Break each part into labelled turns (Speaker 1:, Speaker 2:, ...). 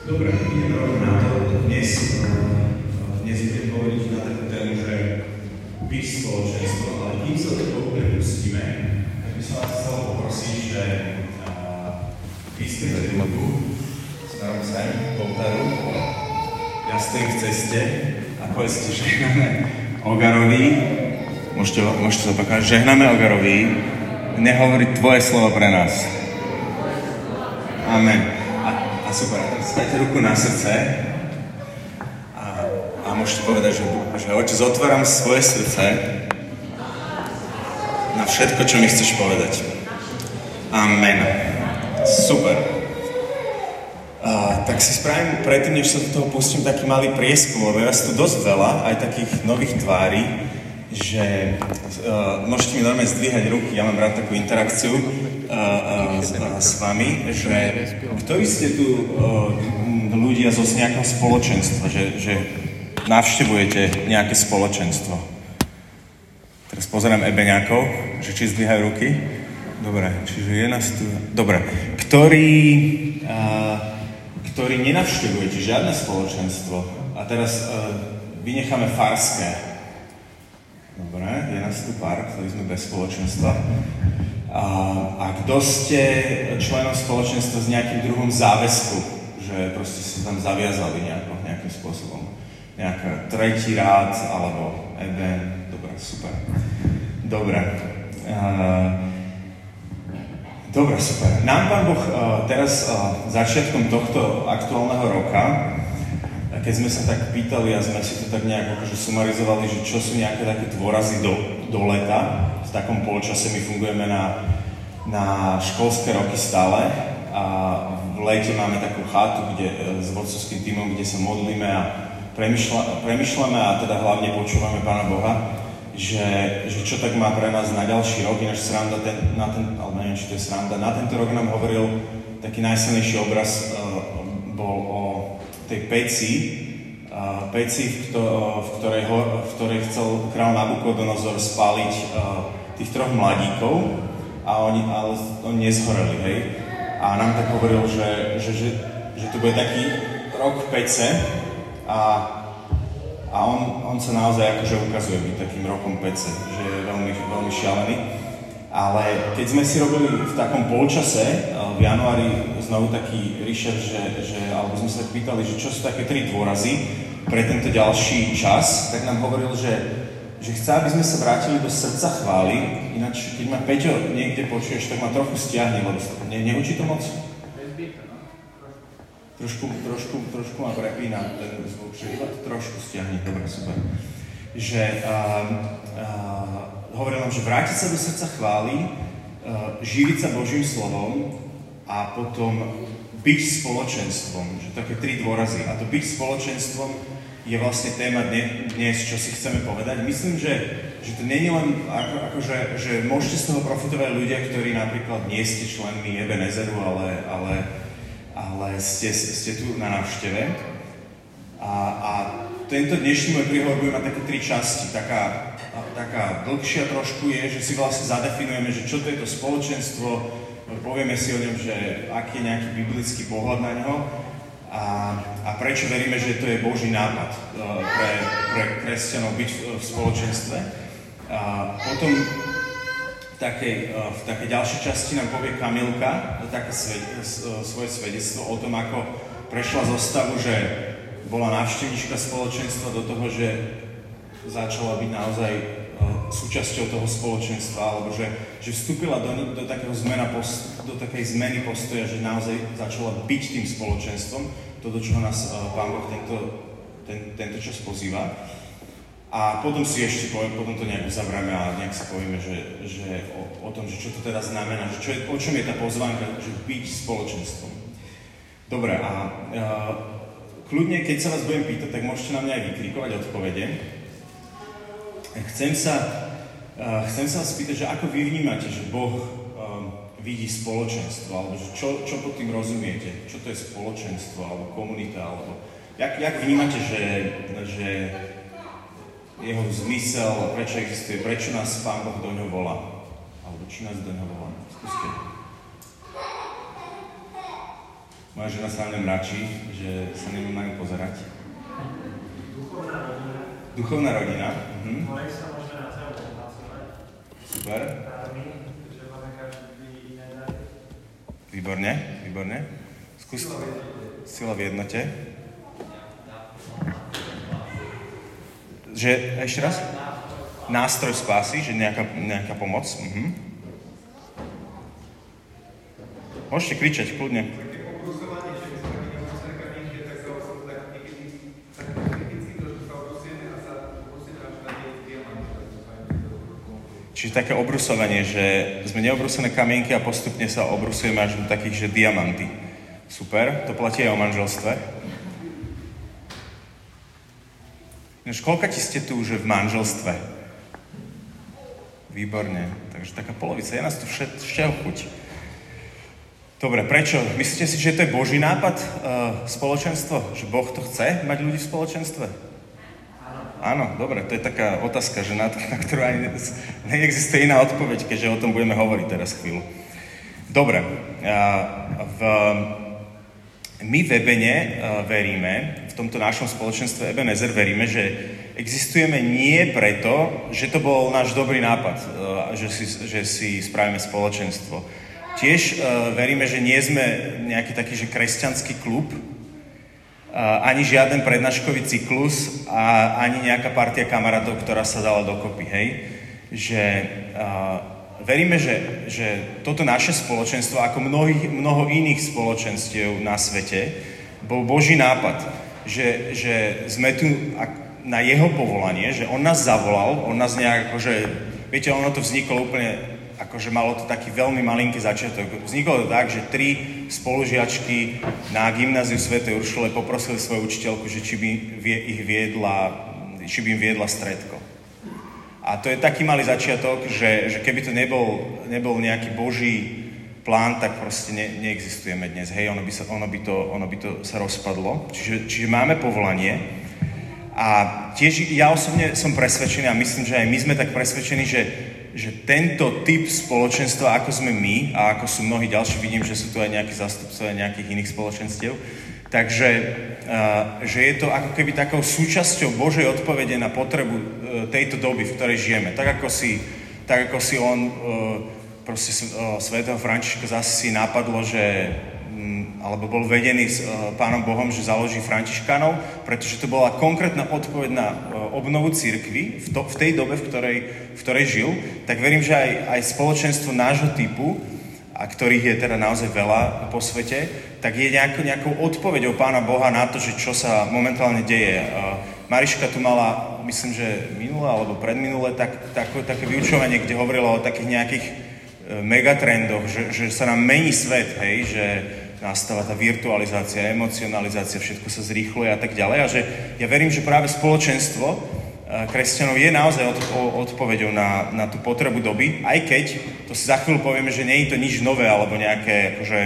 Speaker 1: Dobre, idem rovno na to. Dnes, dnes budem hovoriť na takú tému, že byť spoločenstvo, ale kým sa do toho úplne pustíme, tak by som vás chcel poprosiť, že vystrite ruku smerom sem, k oltáru. Ja stojím v ceste a povedzte, žehname Ogarovi, môžete, môžete sa opakovať, žehname Ogarovi, nehovorí tvoje slovo pre nás. Amen. A, super, stavte ruku na srdce a, a môžete povedať, že, že Otec, otváram svoje srdce na všetko, čo mi chceš povedať. Amen. Super. A, tak si spravím predtým, než sa do toho pustím, taký malý prieskum, lebo je vás tu dosť veľa, aj takých nových tvári, že uh, môžete mi normálne zdvíhať ruky, ja mám rád takú interakciu uh, uh, s, uh, s vami, že ktorí ste tu uh, ľudia zo nejakého spoločenstva, že, že navštevujete nejaké spoločenstvo. Teraz pozerám ebeňákov, že či zdvíhajú ruky. Dobre, čiže je nás tu... Dobre. Ktorí, uh, ktorí nenavštevujete žiadne spoločenstvo a teraz uh, vynecháme farské, Dobre, je nás tu pár, ktorí sme bez spoločenstva. A, a kto ste členom spoločenstva s nejakým druhom záväzku, že proste ste tam zaviazali nejako, nejakým spôsobom. Nejaká tretí rád, alebo eben. Dobre, super. Dobre. Uh, Dobre, super. Nám Pán Boh uh, teraz uh, začiatkom tohto aktuálneho roka keď sme sa tak pýtali a sme si to tak nejak akože sumarizovali, že čo sú nejaké také dôrazy do, do leta, v takom polčase my fungujeme na, na školské roky stále a v lete máme takú chatu kde, e, s vodcovským týmom, kde sa modlíme a premyšľa, premyšľame a teda hlavne počúvame Pána Boha, že, že čo tak má pre nás na ďalší rok, ináč sranda, ten, na ten, alebo neviem, či to je sranda, na tento rok nám hovoril taký najsilnejší obraz uh, bol o tej peci, uh, peci, v, kto, v, ktorej, ho, v ktorej chcel král Nabukodonozor spáliť uh, tých troch mladíkov, a oni, ale oni nezhoreli, hej. A nám tak hovoril, že, že, že, že to bude taký rok pece a, a on, on sa naozaj akože ukazuje byť takým rokom pece, že je veľmi, veľmi šialený. Ale keď sme si robili v takom polčase, v januári znovu taký research, že, že, alebo sme sa pýtali, že čo sú také tri dôrazy pre tento ďalší čas, tak nám hovoril, že, že chce, aby sme sa vrátili do srdca chvály, ináč keď ma Peťo niekde počuješ, tak ma trochu stiahne, lebo ne, neučí to moc? Trošku, trošku, trošku ma prepína ten zvuk, že iba trošku stiahne, dobre, super. Že uh, uh, hovoril nám, že vrátiť sa do srdca chvály, uh, živiť sa Božím slovom a potom byť spoločenstvom, že také tri dôrazy. A to byť spoločenstvom je vlastne téma dnes, čo si chceme povedať. Myslím, že, že to je len ako, ako že, že môžete z toho profitovať ľudia, ktorí napríklad nie ste členmi Ebenezeru, ale, ale, ale ste, ste tu na návšteve. A, a tento dnešný môj príhovor bude mať také tri časti. Taká, taká dlhšia trošku je, že si vlastne zadefinujeme, že čo to je to spoločenstvo, povieme si o ňom, že aký je nejaký biblický pohľad na ňo a, a prečo veríme, že to je Boží nápad e, pre, pre kresťanov byť v, v spoločenstve. A potom v takej, e, v takej ďalšej časti nám povie Kamilka také e, svoje svedectvo o tom, ako prešla zo stavu, že bola návštevníčka spoločenstva do toho, že začala byť naozaj uh, súčasťou toho spoločenstva, alebo že, že vstúpila do, do, takého zmena do takej zmeny postoja, že naozaj začala byť tým spoločenstvom, to, do čoho nás uh, Pán Boh tento, ten, tento čas pozýva. A potom si ešte poviem, potom to nejak uzavrieme a nejak si povieme, že, že o, o tom, že čo to teda znamená, že čo je, o čom je tá pozvánka, že byť spoločenstvom. Dobre, a uh, Kľudne, keď sa vás budem pýtať, tak môžete na mňa aj vykrikovať odpovede. Chcem sa, uh, chcem sa vás spýtať, že ako vy vnímate, že Boh um, vidí spoločenstvo, alebo že čo, čo pod tým rozumiete? Čo to je spoločenstvo, alebo komunita, alebo... Jak, jak vnímate, že, že jeho zmysel, prečo existuje, prečo nás Pán Boh do ňoho volá? Alebo či nás do ňoho volá? Skúste. Moja žena sa na mňa mračí, že sa nemám na ňu pozerať.
Speaker 2: Duchovná rodina.
Speaker 1: Duchovná rodina. Mhm. Super. Výborne, výborne. Skús sila v jednote. Že, ešte raz? Nástroj spásy, že nejaká, nejaká pomoc. Mhm. Môžete kričať, kľudne. Čiže také obrusovanie, že sme neobrusené kamienky a postupne sa obrusujeme až do takých, že diamanty. Super, to platí aj o manželstve. Než koľka ti ste tu už v manželstve? Výborne, takže taká polovica, je nás tu všet, všetko chuť. Dobre, prečo? Myslíte si, že to je Boží nápad, uh, spoločenstvo? Že Boh to chce, mať ľudí v spoločenstve? Áno, dobre, to je taká otázka, že na, na ktorú ne- neexistuje iná odpoveď, keďže o tom budeme hovoriť teraz chvíľu. Dobre, v, my v Ebene veríme, v tomto našom spoločenstve Ebenezer veríme, že existujeme nie preto, že to bol náš dobrý nápad, že si, že si spravíme spoločenstvo. Tiež veríme, že nie sme nejaký taký, že kresťanský klub, ani žiaden prednáškový cyklus a ani nejaká partia kamarátov, ktorá sa dala dokopy, hej? Že a, veríme, že, že toto naše spoločenstvo, ako mnohých, mnoho iných spoločenstiev na svete, bol Boží nápad. Že, že sme tu na jeho povolanie, že on nás zavolal, on nás nejak akože, viete, ono to vzniklo úplne, akože malo to taký veľmi malinký začiatok. Vzniklo to tak, že tri spolužiačky na gymnáziu Sv. Uršule poprosili svoju učiteľku, že či by ich viedla, či by im viedla stredko. A to je taký malý začiatok, že, že keby to nebol, nebol nejaký boží plán, tak proste ne, neexistujeme dnes. Hej, ono by, sa, ono, by to, ono by to sa rozpadlo. Čiže, čiže máme povolanie. A tiež ja osobne som presvedčený a myslím, že aj my sme tak presvedčení, že, že tento typ spoločenstva, ako sme my a ako sú mnohí ďalší, vidím, že sú tu aj nejakí zastupcovia nejakých iných spoločenstiev, takže uh, že je to ako keby takou súčasťou Božej odpovede na potrebu uh, tejto doby, v ktorej žijeme. Tak ako si, tak ako si on, uh, proste svätého Františka zase si napadlo, že mm, alebo bol vedený s pánom Bohom, že založí Františkanov, pretože to bola konkrétna odpoveď na obnovu církvy v, to, v tej dobe, v ktorej, v ktorej žil, tak verím, že aj, aj spoločenstvo nášho typu, a ktorých je teda naozaj veľa po svete, tak je nejako, nejakou odpoveďou Pána Boha na to, že čo sa momentálne deje. Mariška tu mala, myslím, že minule alebo predminule, tak, tak, také vyučovanie, kde hovorila o takých nejakých e, megatrendoch, že, že sa nám mení svet, hej, že nastáva tá virtualizácia, emocionalizácia, všetko sa zrýchluje a tak ďalej. A že ja verím, že práve spoločenstvo kresťanov je naozaj od, o- odpoveďou na, na tú potrebu doby, aj keď, to si za chvíľu povieme, že nie je to nič nové, alebo nejaké, akože,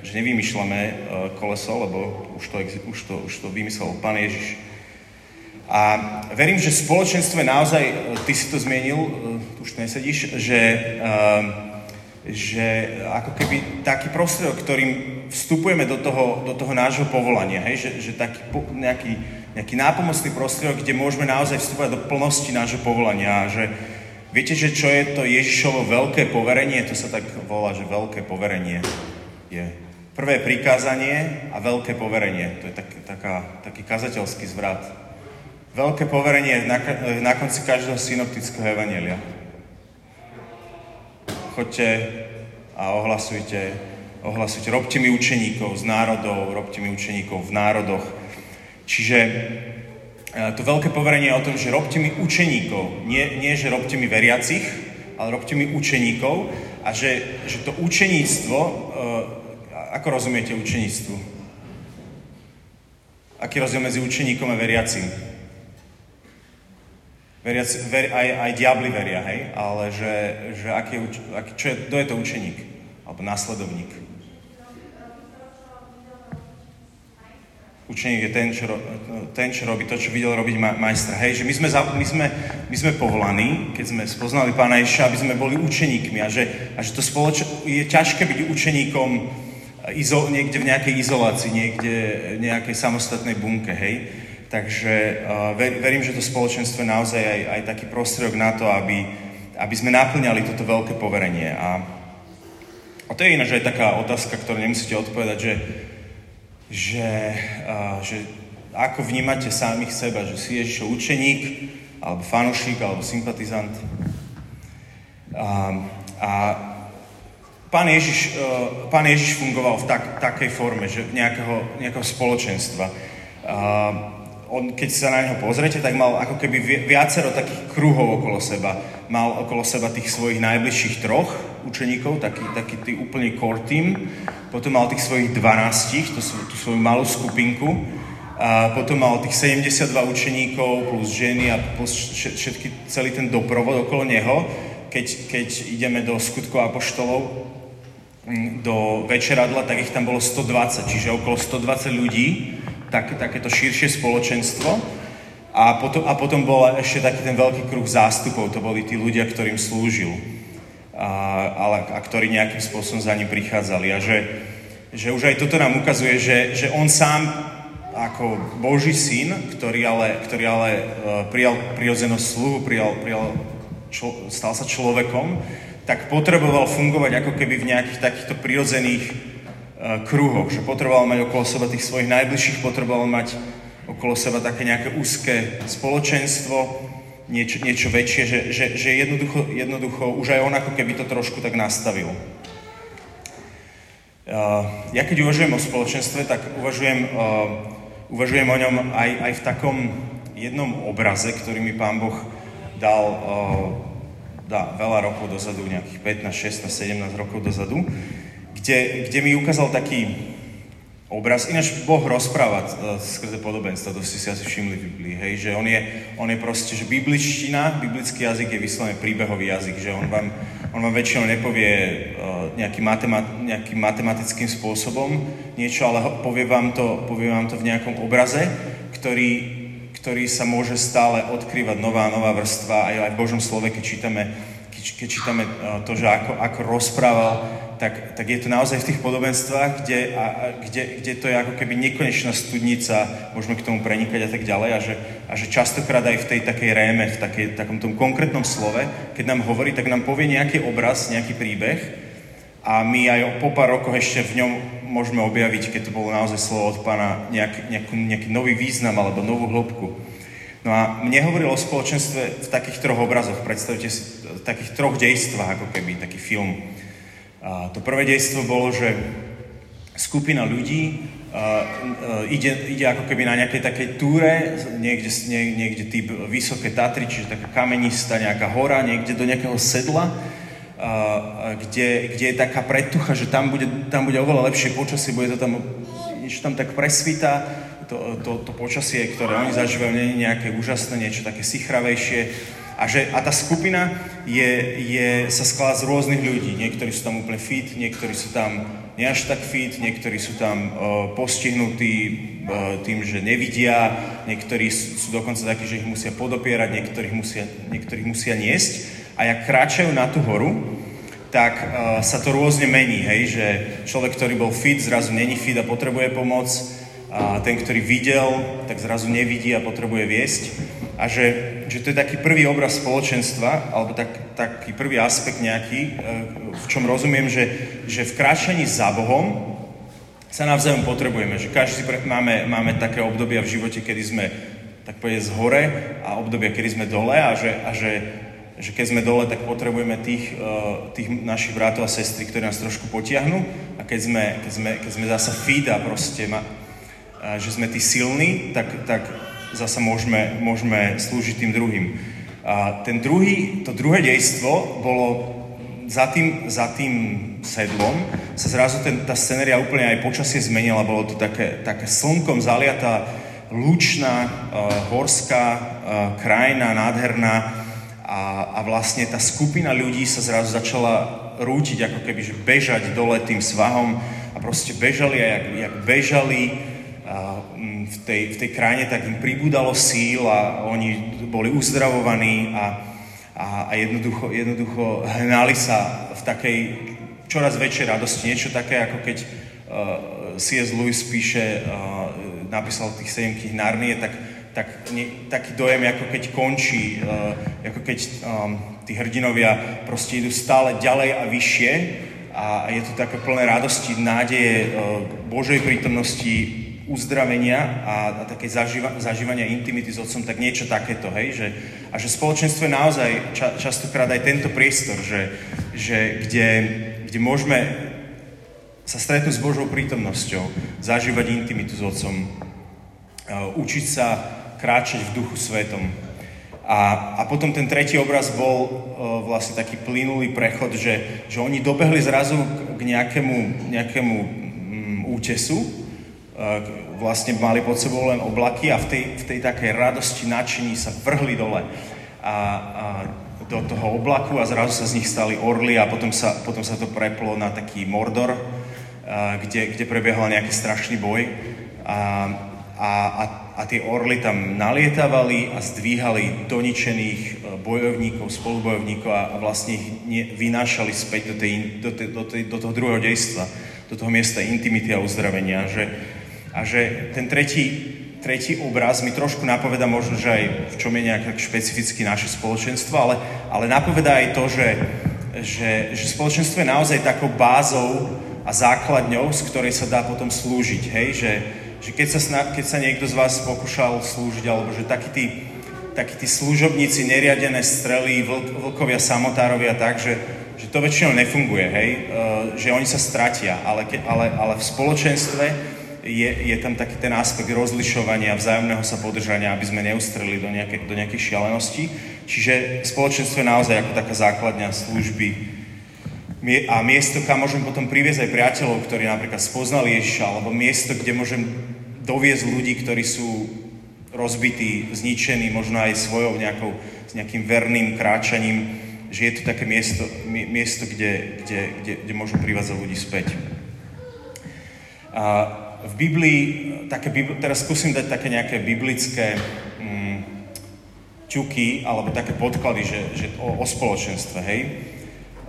Speaker 1: že nevymýšľame e, koleso, lebo už to, už to, už to vymyslel Pán Ježiš. A verím, že spoločenstvo je naozaj, e, ty si to zmienil, e, už nesedíš, že, že ako keby taký prostriedok, ktorým vstupujeme do toho, do toho nášho povolania, hej? Že, že taký po, nejaký, nejaký nápomocný prostriedok, kde môžeme naozaj vstupovať do plnosti nášho povolania. Že viete, že čo je to Ježišovo veľké poverenie? To sa tak volá, že veľké poverenie je prvé prikázanie a veľké poverenie. To je tak, taká, taký kazateľský zvrat. Veľké poverenie na, na konci každého synoptického evanelia. Choďte a ohlasujte, ohlasujte, robte mi učeníkov z národov, robte mi učeníkov v národoch. Čiže e, to veľké poverenie je o tom, že robte mi učeníkov, nie, nie že robte mi veriacich, ale robte mi učeníkov a že, že to učeníctvo, e, ako rozumiete učeníctvu? Aký rozdiel medzi učeníkom a veriacím? Veriaci, ver, aj, aj diabli veria, hej? Ale že, že aký aký, čo je, kto je to učeník? Alebo následovník? Učeník je ten, čo, ten, čo robí to, čo videl robiť ma- majstra. Hej, že my sme, za, my, sme, my sme povolaní, keď sme spoznali Pána Ježiša, aby sme boli učeníkmi a že, a že to spoloč- je ťažké byť učeníkom izo, niekde v nejakej izolácii, niekde v nejakej samostatnej bunke, hej. Takže uh, ver, verím, že to spoločenstvo je naozaj aj, aj taký prostriedok na to, aby, aby sme naplňali toto veľké poverenie. A, a to je ináč aj taká otázka, ktorú nemusíte odpovedať, že, že, že ako vnímate samých seba, že si Ježišov učeník, alebo fanušík, alebo sympatizant. A, a pán, Ježiš, uh, pán Ježiš fungoval v tak, takej forme, že nejakého, nejakého spoločenstva. Uh, on, keď sa na neho pozrete, tak mal ako keby viacero takých kruhov okolo seba. Mal okolo seba tých svojich najbližších troch učeníkov, taký, taký tý úplný core team. Potom mal tých svojich 12, tú, tú svoju malú skupinku. A potom mal tých 72 učeníkov plus ženy a plus všetky, celý ten doprovod okolo neho. Keď, keď ideme do skutkov apoštolov, mm, do večeradla, tak ich tam bolo 120, čiže okolo 120 ľudí tak, takéto širšie spoločenstvo. A potom, a potom bol ešte taký ten veľký kruh zástupov, to boli tí ľudia, ktorým slúžil. A, ale, a ktorí nejakým spôsobom za ním prichádzali. A že, že už aj toto nám ukazuje, že, že on sám ako Boží syn, ktorý ale, ktorý ale uh, prijal prirodzenosť sluhu, prijal, prijal člo, stal sa človekom, tak potreboval fungovať ako keby v nejakých takýchto prirodzených Eh, kruhoch, že potreboval mať okolo seba tých svojich najbližších, potreboval mať okolo seba také nejaké úzke spoločenstvo, niečo, niečo väčšie, že, že, že jednoducho, jednoducho už aj on ako keby to trošku tak nastavil. Uh, ja keď uvažujem o spoločenstve, tak uvažujem, uh, uvažujem o ňom aj, aj v takom jednom obraze, ktorý mi pán Boh dal uh, dá veľa rokov dozadu, nejakých 15, 16, 17 rokov dozadu kde, kde mi ukázal taký obraz. Ináč Boh rozpráva uh, skrze podobenstva, to ste si asi všimli v Biblii, hej, že on je, on je proste, že bibličtina, biblický jazyk je vyslovene príbehový jazyk, že on vám, on vám väčšinou nepovie uh, nejaký matemat, nejakým matematickým spôsobom niečo, ale povie vám to, povie vám to v nejakom obraze, ktorý, ktorý sa môže stále odkrývať nová nová vrstva aj, aj v Božom slove, keď čítame, keď, čítame uh, to, že ako, ako rozprával tak, tak je to naozaj v tých podobenstvách, kde, a, a, kde, kde to je ako keby nekonečná studnica, môžeme k tomu prenikať a tak ďalej a že, a že častokrát aj v tej takej réme, v takej, takom tom konkrétnom slove, keď nám hovorí, tak nám povie nejaký obraz, nejaký príbeh a my aj po pár rokoch ešte v ňom môžeme objaviť, keď to bolo naozaj slovo od pána, nejak, nejaký, nejaký nový význam alebo novú hĺbku. No a mne hovorilo o spoločenstve v takých troch obrazoch. Predstavte si, v takých troch dejstvách, ako keby, taký film. A to prvé dejstvo bolo, že skupina ľudí uh, uh, ide, ide ako keby na nejakej takej túre, niekde, nie, niekde typ Vysoké Tatry, čiže taká kamenista, nejaká hora, niekde do nejakého sedla, uh, kde, kde je taká predtucha, že tam bude, tam bude oveľa lepšie počasie, bude to tam, niečo tam tak presvita, to, to, to počasie, ktoré oni zažívajú, nie je nejaké úžasné, niečo také sichravejšie, a, že, a tá skupina je, je, sa skladá z rôznych ľudí. Niektorí sú tam úplne fit, niektorí sú tam nie až tak fit, niektorí sú tam uh, postihnutí uh, tým, že nevidia, niektorí sú, sú dokonca takí, že ich musia podopierať, niektorých musia, niektorých musia niesť. A jak kráčajú na tú horu, tak uh, sa to rôzne mení, hej, že človek, ktorý bol fit, zrazu není fit a potrebuje pomoc, a ten, ktorý videl, tak zrazu nevidí a potrebuje viesť. A že, že to je taký prvý obraz spoločenstva, alebo tak, taký prvý aspekt nejaký, e, v čom rozumiem, že, že v kráčaní za Bohom sa navzájom potrebujeme. Že každý máme, máme také obdobia v živote, kedy sme tak povedať z hore a obdobia, kedy sme dole a že, a že, že keď sme dole, tak potrebujeme tých, e, tých našich bratov a sestry, ktorí nás trošku potiahnu a keď sme, keď sme, keď sme zasa feed a proste ma, že sme tí silní, tak, tak zasa môžeme, môžeme slúžiť tým druhým. A ten druhý, to druhé dejstvo bolo za tým, za tým sedlom sa zrazu ten, tá scenéria úplne aj počasie zmenila. Bolo to také, také slnkom zaliatá, lučná, uh, horská uh, krajina, nádherná a, a vlastne tá skupina ľudí sa zrazu začala rútiť, ako keby, že bežať dole tým svahom a proste bežali a jak, jak bežali, v tej, v tej krajine, tak im pribúdalo síl a oni boli uzdravovaní a, a, a jednoducho, jednoducho hnali sa v takej čoraz väčšej radosti. Niečo také, ako keď C.S. Lewis píše, uh, napísal tých sedem knih Narnie, tak, tak nie, taký dojem, ako keď končí, uh, ako keď um, tí hrdinovia proste idú stále ďalej a vyššie a je to také plné radosti, nádeje, uh, Božej prítomnosti, uzdravenia a, a také zažíva, zažívania intimity s otcom, tak niečo takéto, hej, že, a že spoločenstvo je naozaj ča, častokrát aj tento priestor, že, že kde, kde môžeme sa stretnúť s Božou prítomnosťou, zažívať intimitu s otcom, učiť sa kráčať v duchu svetom. A, a potom ten tretí obraz bol uh, vlastne taký plynulý prechod, že, že oni dobehli zrazu k nejakému, nejakému um, útesu, vlastne mali pod sebou len oblaky a v tej, v tej takej radosti, nadšení sa vrhli dole a, a do toho oblaku a zrazu sa z nich stali orly a potom sa, potom sa to preplo na taký Mordor, a, kde, kde prebiehal nejaký strašný boj. A, a, a, a tie orly tam nalietavali a zdvíhali doničených e, bojovníkov, spolubojovníkov a, a vlastne ich nie, vynášali späť do, tej, do, tej, do, tej, do toho druhého dejstva, do toho miesta intimity a uzdravenia, že, a že ten tretí, tretí obraz mi trošku napoveda možno, že aj v čom je nejak špecificky naše spoločenstvo, ale, ale napoveda aj to, že, že, že spoločenstvo je naozaj takou bázou a základňou, z ktorej sa dá potom slúžiť. Hej? Že, že keď, sa, keď sa niekto z vás pokúšal slúžiť, alebo že takí tí, takí tí služobníci, neriadené strely, vlk, vlkovia, samotárovia, tak, že, že to väčšinou nefunguje, hej? Uh, že oni sa stratia, ale, ke, ale, ale v spoločenstve je, je tam taký ten aspekt rozlišovania, vzájomného sa podržania, aby sme neustreli do, nejaké, do nejakých šialeností. Čiže spoločenstvo je naozaj ako taká základňa služby a miesto, kam môžem potom priviesť aj priateľov, ktorí napríklad spoznali Ježiša, alebo miesto, kde môžem doviezť ľudí, ktorí sú rozbití, zničení, možno aj svojou nejakou, s nejakým verným kráčaním, že je to také miesto, miesto kde, kde, kde, kde môžu privádzať ľudí späť. A v Biblii, také, teraz skúsim dať také nejaké biblické mm, ťuky alebo také podklady, že, že o, o spoločenstve, hej.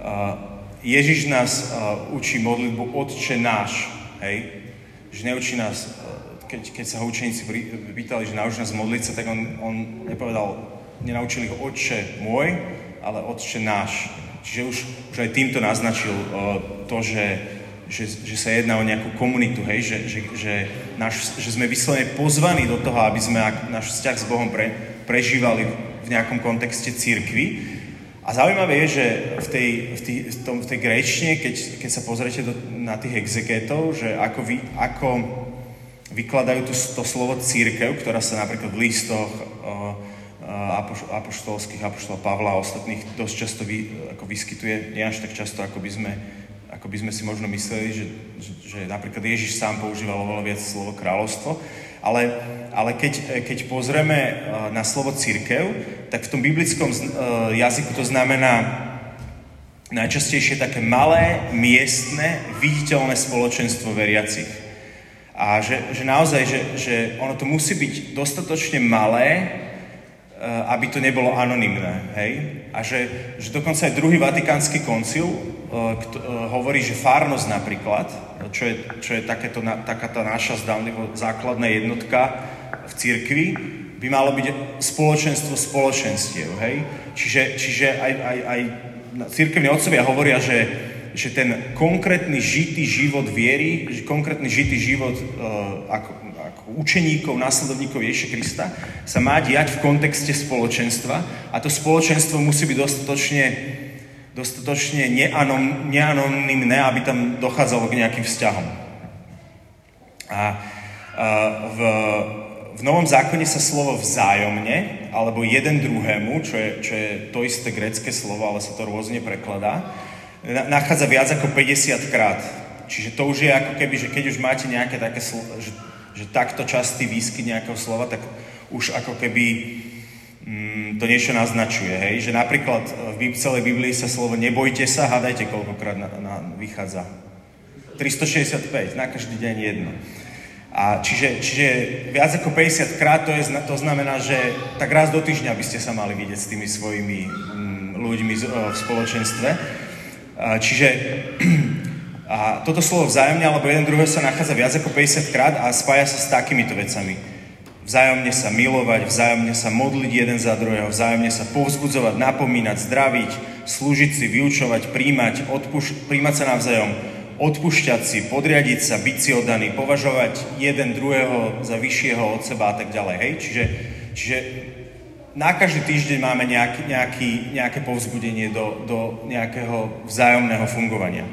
Speaker 1: Uh, Ježiš nás uh, učí modlitbu Otče náš, hej. Že neučí nás, keď, keď sa ho učeníci pýtali, že naučí nás modliť sa, tak on, on nepovedal, nenaučili ho Otče môj, ale Otče náš. Čiže už, už aj týmto naznačil uh, to, že že, že sa jedná o nejakú komunitu, hej, že, že, že, naš, že sme vyslovene pozvaní do toho, aby sme náš vzťah s Bohom pre, prežívali v nejakom kontexte církvy. A zaujímavé je, že v tej, v tej, v tom, v tej gréčne, keď, keď sa pozriete do, na tých exegetov, že ako, vy, ako vykladajú to, to slovo církev, ktorá sa napríklad v listoch apoštolských, apoštola Pavla a ostatných dosť často vy, ako vyskytuje, nie až tak často, ako by sme ako by sme si možno mysleli, že, že, že napríklad Ježiš sám používal oveľa viac slovo kráľovstvo. Ale, ale keď, keď pozrieme eh, na slovo církev, tak v tom biblickom eh, jazyku to znamená najčastejšie také malé, miestne, viditeľné spoločenstvo veriacich. A že, že naozaj, že, že ono to musí byť dostatočne malé, Eh, aby to nebolo anonymné. Hej? A že, že dokonca aj druhý vatikánsky koncil hovorí, že fárnosť napríklad, čo je, čo je takéto, na, takáto naša zdanlivo základná jednotka v cirkvi, by malo byť spoločenstvo spoločenstiev. Hej? Čiže, čiže aj, aj, aj církevní otcovia hovoria, že, že ten konkrétny žitý život viery, konkrétny žitý život uh, ako, učeníkov, následovníkov Ježiša Krista sa má diať v kontexte spoločenstva a to spoločenstvo musí byť dostatočne, dostatočne neanom, neanonymné, aby tam dochádzalo k nejakým vzťahom. A, a v, v Novom zákone sa slovo vzájomne, alebo jeden druhému, čo je, čo je to isté grecké slovo, ale sa to rôzne prekladá, nachádza viac ako 50 krát. Čiže to už je ako keby, že keď už máte nejaké také slovo, že že takto častý výskyt nejakého slova, tak už ako keby to niečo naznačuje, hej? Že napríklad v celej Biblii sa slovo nebojte sa, hádajte koľkokrát na, na, vychádza. 365, na každý deň jedno. A čiže, čiže viac ako 50 krát to, je, to znamená, že tak raz do týždňa by ste sa mali vidieť s tými svojimi mm, ľuďmi v spoločenstve. Čiže A toto slovo vzájomne alebo jeden druhého sa nachádza viac ako 50 krát a spája sa s takýmito vecami. Vzájomne sa milovať, vzájomne sa modliť jeden za druhého, vzájomne sa povzbudzovať, napomínať, zdraviť, slúžiť si, vyučovať, príjmať, odpuš- príjmať sa navzájom, odpušťať si, podriadiť sa, byť si oddaný, považovať jeden druhého za vyššieho od seba a tak ďalej. Hej? Čiže, čiže na každý týždeň máme nejaký, nejaký, nejaké povzbudenie do, do nejakého vzájomného fungovania.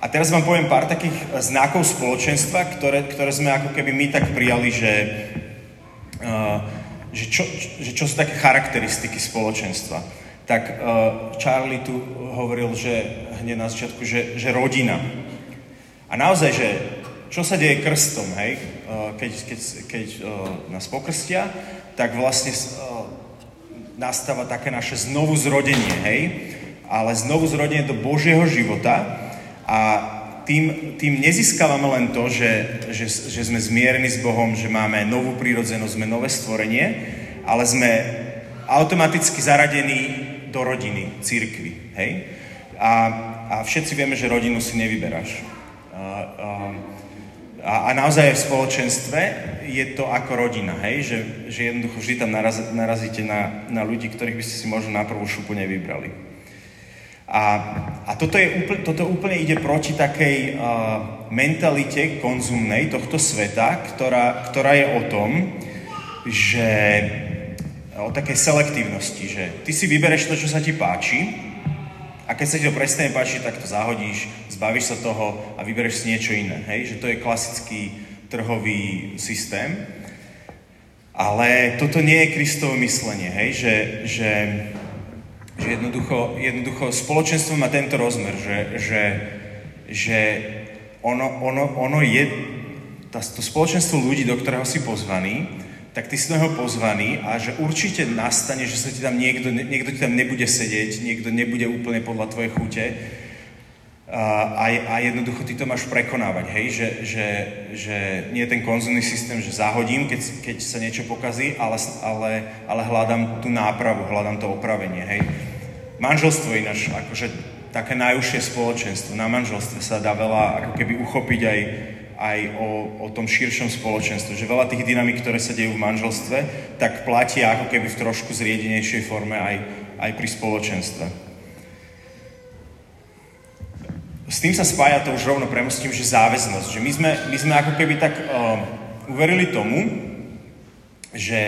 Speaker 1: A teraz vám poviem pár takých znakov spoločenstva, ktoré, ktoré sme ako keby my tak prijali, že, že, čo, že čo sú také charakteristiky spoločenstva. Tak uh, Charlie tu hovoril, že hneď na začiatku, že, že rodina. A naozaj, že čo sa deje krstom, hej? Uh, keď, keď, keď uh, nás pokrstia, tak vlastne uh, nastáva také naše znovu zrodenie, hej? Ale znovu zrodenie do Božieho života, a tým, tým nezískavame len to, že, že, že sme zmierení s Bohom, že máme novú prírodzenosť, sme nové stvorenie, ale sme automaticky zaradení do rodiny, církvy. Hej? A, a všetci vieme, že rodinu si nevyberáš. A, a, a naozaj v spoločenstve je to ako rodina, hej? Že, že jednoducho vždy tam naraz, narazíte na, na ľudí, ktorých by ste si možno na prvú šupu nevybrali. A, a toto, je úplne, toto úplne ide proti takej uh, mentalite konzumnej tohto sveta, ktorá, ktorá je o tom, že o takej selektívnosti, že ty si vybereš to, čo sa ti páči a keď sa ti to prestane páčiť, tak to zahodíš, zbavíš sa toho a vybereš si niečo iné. Hej? Že to je klasický trhový systém. Ale toto nie je Kristovo myslenie, hej? Že, že že jednoducho, jednoducho spoločenstvo má tento rozmer, že, že, že ono, ono, ono je, tá, to spoločenstvo ľudí, do ktorého si pozvaný, tak ty si do neho pozvaný a že určite nastane, že sa ti tam niekto, niekto ti tam nebude sedieť, niekto nebude úplne podľa tvojej chute a, a, jednoducho ty to máš prekonávať, hej, že, že, že nie je ten konzumný systém, že zahodím, keď, keď sa niečo pokazí, ale, ale, ale hľadám tú nápravu, hľadám to opravenie, hej. Manželstvo ináč, akože také najúžšie spoločenstvo. Na manželstve sa dá veľa ako keby uchopiť aj, aj o, o tom širšom spoločenstve. Že veľa tých dynamik, ktoré sa dejú v manželstve, tak platia ako keby v trošku zriedenejšej forme aj, aj pri spoločenstve. S tým sa spája to už rovno premostím, že záväznosť. Že my sme, my sme ako keby tak uh, uverili tomu, že,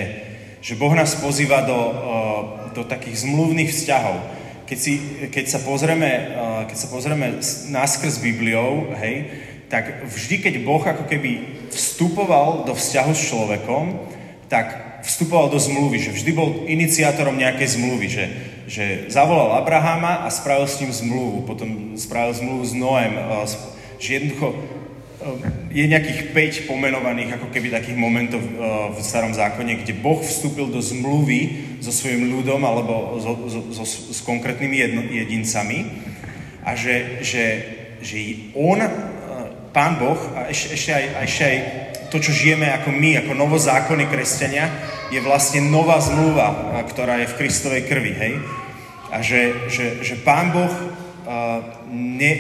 Speaker 1: že Boh nás pozýva do, uh, do takých zmluvných vzťahov keď, si, keď, sa pozrieme, keď sa pozrieme náskrz Bibliou, hej, tak vždy, keď Boh ako keby vstupoval do vzťahu s človekom, tak vstupoval do zmluvy, že vždy bol iniciátorom nejakej zmluvy, že, že zavolal Abrahama a spravil s ním zmluvu, potom spravil zmluvu s Noem, že jednoducho Ehm, je nejakých 5 pomenovaných ako keby takých momentov ehm, v starom zákone, kde Boh vstúpil do zmluvy so svojim ľudom alebo so, so, so, s konkrétnymi jedno, jedincami. A že, že, že on, ehm, Pán Boh a ešte, ešte, aj, ešte aj to, čo žijeme ako my, ako novozákonní kresťania, je vlastne nová zmluva, ktorá je v Kristovej krvi, hej? A že, že, že Pán Boh ne,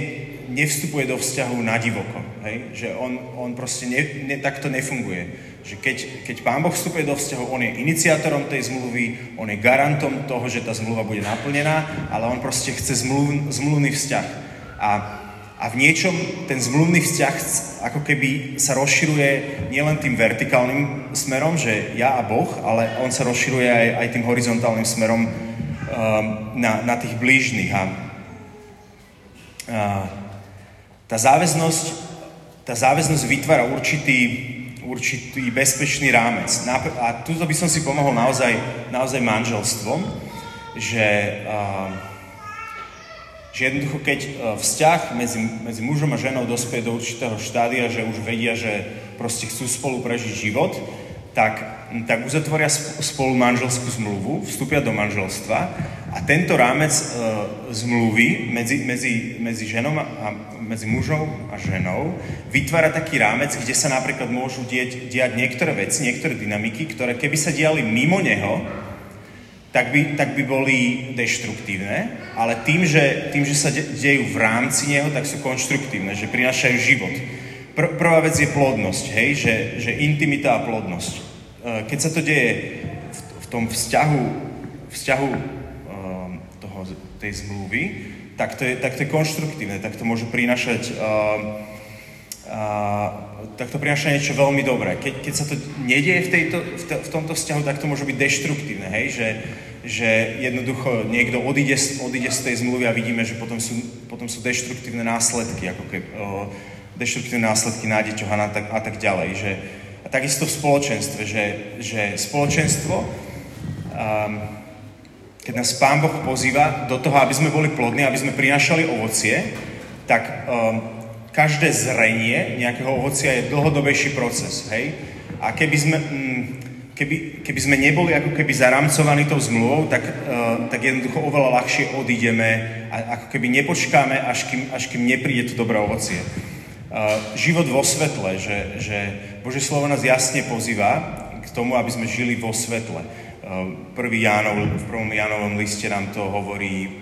Speaker 1: nevstupuje do vzťahu na divoko. Hej? Že on, on proste ne, ne, takto nefunguje. Že keď, keď Pán Boh vstupuje do vzťahu, on je iniciátorom tej zmluvy, on je garantom toho, že tá zmluva bude naplnená, ale on proste chce zmluv, zmluvný vzťah. A, a v niečom ten zmluvný vzťah ako keby sa rozširuje nielen tým vertikálnym smerom, že ja a Boh, ale on sa rozširuje aj, aj tým horizontálnym smerom um, na, na tých blížnych. A, a tá záväznosť, tá záväznosť vytvára určitý, určitý bezpečný rámec. A tu by som si pomohol naozaj, naozaj manželstvom, že, uh, že jednoducho, keď uh, vzťah medzi, medzi mužom a ženou dospie do určitého štádia, že už vedia, že proste chcú spolu prežiť život, tak, tak uzatvoria spolu manželskú zmluvu, vstúpia do manželstva a tento rámec e, zmluvy medzi, medzi, medzi, ženom a, medzi mužom a ženou vytvára taký rámec, kde sa napríklad môžu dieť, diať niektoré veci, niektoré dynamiky, ktoré keby sa diali mimo neho, tak by, tak by boli deštruktívne, ale tým, že, tým, že sa de- dejú v rámci neho, tak sú konštruktívne, že prinášajú život. Pr- prvá vec je plodnosť, hej, že, že intimita a plodnosť. E, keď sa to deje v, v tom vzťahu, vzťahu um, toho, tej zmluvy, tak to, je, tak to je konštruktívne, tak to môže prinášať um, a, tak to prináša niečo veľmi dobré. Keď, keď sa to nedieje v, tejto, v, to, v tomto vzťahu, tak to môže byť deštruktívne, hej? Že, že jednoducho niekto odíde, odíde z tej zmluvy a vidíme, že potom sú, potom sú deštruktívne následky, ako keby, deštruktívne následky na deťoch a, na, tak, a tak ďalej. Že, a takisto v spoločenstve, že, že spoločenstvo, um, keď nás Pán Boh pozýva do toho, aby sme boli plodní, aby sme prinášali ovocie, tak um, každé zrenie nejakého ovocia je dlhodobejší proces, hej? A keby sme, mm, keby, keby sme neboli ako keby zaramcovaní tou zmluvou, tak, uh, tak jednoducho oveľa ľahšie odídeme a ako keby nepočkáme, až kým, až kým nepríde to dobré ovocie. Uh, život vo svetle, že, že Bože slovo nás jasne pozýva k tomu, aby sme žili vo svetle. Uh, prvý Jánov, v prvom Jánovom liste nám to hovorí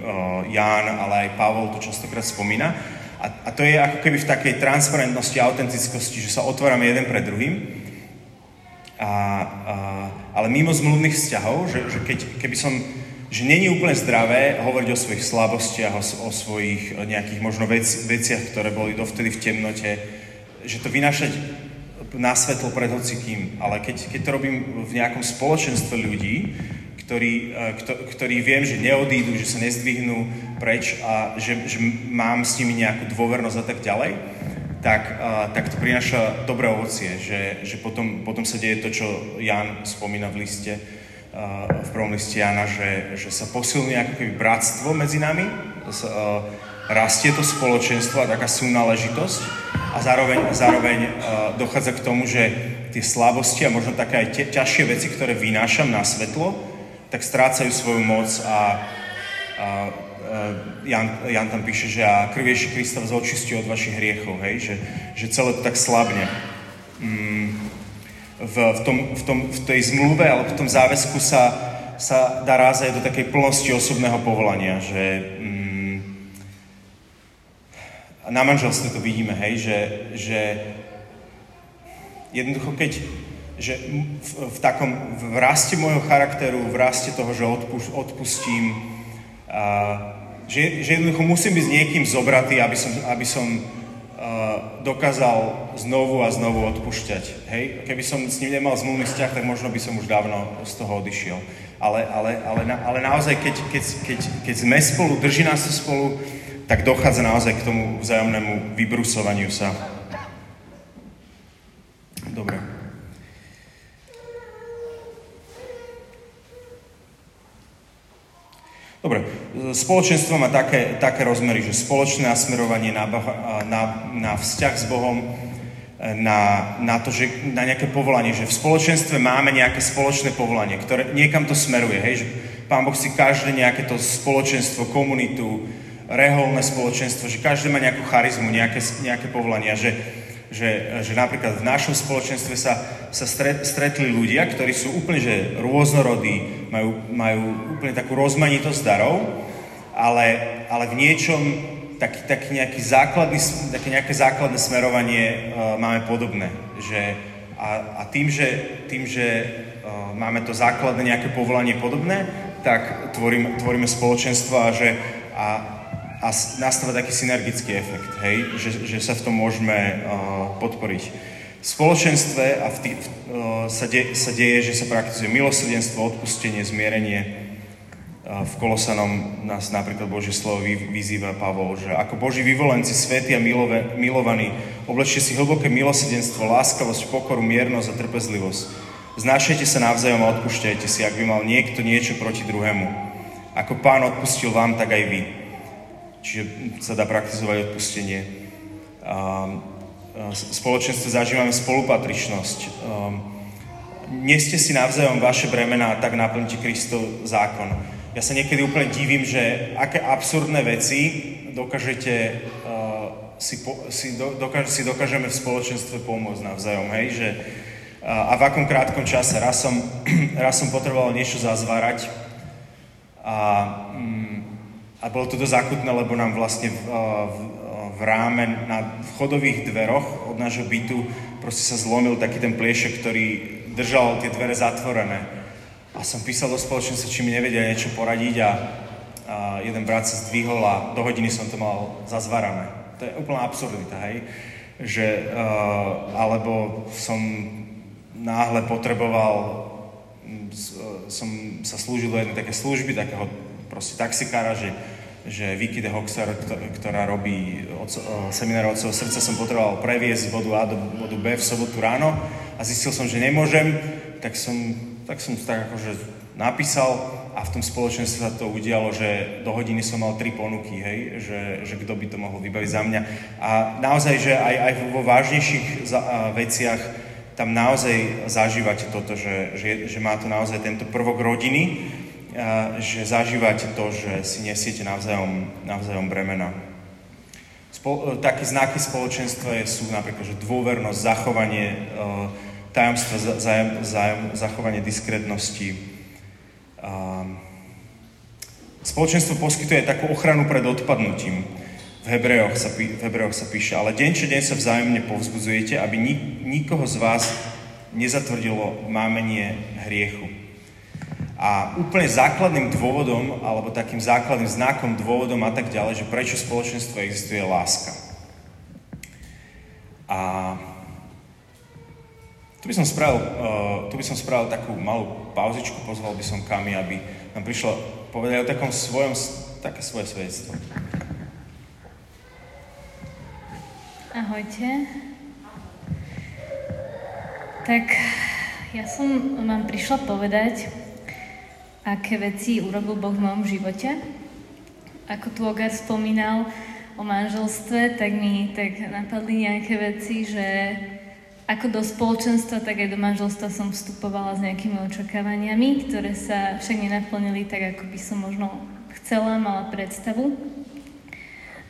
Speaker 1: Ján, ale aj Pavol to častokrát spomína. A, a to je ako keby v takej transparentnosti a autentickosti, že sa otvárame jeden pred druhým. A, a, ale mimo zmluvných vzťahov, že, že keď, keby som, že není úplne zdravé hovoriť o svojich slabostiach, o, o svojich nejakých možno vec, veciach, ktoré boli dovtedy v temnote, že to vynášať na svetlo pred hocikým. Ale keď, keď to robím v nejakom spoločenstve ľudí, ktorí, e, ktorí viem, že neodídu, že sa nezdvihnú preč a že, že mám s nimi nejakú dôvernosť a tak ďalej, tak, uh, tak to prináša dobré ovocie, že, že potom, potom sa deje to, čo Jan spomína v liste, uh, v prvom liste Jana, že, že sa posilňuje ako bratstvo medzi nami, rastie to spoločenstvo a taká súnáležitosť a zároveň, zároveň dochádza k tomu, že tie slabosti a možno také aj ťažšie veci, ktoré vynášam na svetlo, tak strácajú svoju moc a, a, a Jan, Jan tam píše, že a krv Ježi Krista vás očistí od vašich hriechov, hej? Že, že celé to tak slabne. Mm, v, v, tom, v, tom, v tej zmluve alebo v tom záväzku sa, sa dá rázať do takej plnosti osobného povolania, že mm, na manželstve to vidíme, hej, že, že jednoducho keď že v, v takom v raste môjho charakteru, v raste toho, že odpuš, odpustím, a, že, že jednoducho musím byť s niekým zobratý, aby som, aby som a, dokázal znovu a znovu odpušťať. Hej? Keby som s ním nemal zmluvný vzťah, tak možno by som už dávno z toho odišiel. Ale, ale, ale, na, ale naozaj, keď, keď, keď, keď sme spolu, drží nás sa spolu, tak dochádza naozaj k tomu vzájomnému vybrusovaniu sa. Dobre. Dobre, spoločenstvo má také, také rozmery, že spoločné nasmerovanie na, na, na vzťah s Bohom, na, na to, že na nejaké povolanie, že v spoločenstve máme nejaké spoločné povolanie, ktoré niekam to smeruje, hej, že Pán Boh si každé nejaké to spoločenstvo, komunitu, reholné spoločenstvo, že každé má nejakú charizmu, nejaké, nejaké povolania, že, že, že napríklad v našom spoločenstve sa, sa stretli ľudia, ktorí sú úplne že rôznorodí, majú, majú úplne takú rozmanitosť darov, ale, ale v niečom taký, taký nejaký základný, také nejaké základné smerovanie uh, máme podobné. Že, a, a tým, že, tým, že uh, máme to základné nejaké povolanie podobné, tak tvorím, tvoríme spoločenstvo a že a, a nastáva taký synergický efekt, hej? Že, že sa v tom môžeme uh, podporiť. Spoločenstve a v tý, uh, sa, de, sa deje, že sa praktizuje milosrdenstvo, odpustenie, zmierenie. Uh, v Kolosanom nás napríklad Božie slovo vy, vyzýva Pavol, že ako Boží vyvolenci, svety a milové, milovaní, oblečte si hlboké milosrdenstvo, láskavosť, pokoru, miernosť a trpezlivosť. Znášajte sa navzájom a odpúšťajte si, ak by mal niekto niečo proti druhému. Ako pán odpustil vám, tak aj vy. Čiže sa dá praktizovať odpustenie. V spoločenstve zažívame spolupatričnosť. Neste si navzájom vaše bremená tak naplňte Kristov zákon. Ja sa niekedy úplne divím, že aké absurdné veci dokážete si, po, si, do, si dokážeme v spoločenstve pomôcť navzájom, hej, že a v akom krátkom čase. Raz som, raz som potreboval niečo zazvárať A, mm, a bolo to dosť akutné, lebo nám vlastne v, v ráme na vchodových dveroch od nášho bytu proste sa zlomil taký ten pliešek, ktorý držal tie dvere zatvorené. A som písal do spoločnosti, či mi nevedia niečo poradiť a, a jeden brat sa zdvihol a do hodiny som to mal zazvarané. To je úplná absurdita, hej? Že, uh, alebo som náhle potreboval, som sa slúžil do jednej také služby, takého proste taxikára, že, že Vicky de Hoxer, ktorá robí od, seminár od srdca, som potreboval previesť z bodu A do bodu B v sobotu ráno a zistil som, že nemôžem, tak som, tak som tak akože napísal a v tom spoločenstve sa to udialo, že do hodiny som mal tri ponuky, hej, že, že kto by to mohol vybaviť za mňa. A naozaj, že aj, aj vo vážnejších a, veciach tam naozaj zažívate toto, že, že, že má to naozaj tento prvok rodiny, že zažívate to, že si nesiete navzájom, navzájom bremena. Spol, také znaky spoločenstva sú napríklad, že dôvernosť, zachovanie e, tajomstva, zájem, zájem, zachovanie diskrétnosti, Spoločenstvo poskytuje takú ochranu pred odpadnutím. V Hebrejoch sa, v Hebrejoch sa píše, ale deň čo deň sa vzájomne povzbudzujete, aby nik, nikoho z vás nezatvrdilo mámenie hriechu. A úplne základným dôvodom, alebo takým základným znakom, dôvodom a tak ďalej, že prečo spoločenstvo existuje, je láska. A tu by som spravil, uh, tu by som spravil takú malú pauzičku, pozval by som Kami, aby nám prišla povedať o takom svojom, také svoje svedectvo.
Speaker 3: Ahojte. Tak ja som vám prišla povedať, aké veci urobil Boh v mojom živote. Ako tu Ogar spomínal o manželstve, tak mi tak napadli nejaké veci, že ako do spoločenstva, tak aj do manželstva som vstupovala s nejakými očakávaniami, ktoré sa však nenaplnili tak, ako by som možno chcela, mala predstavu.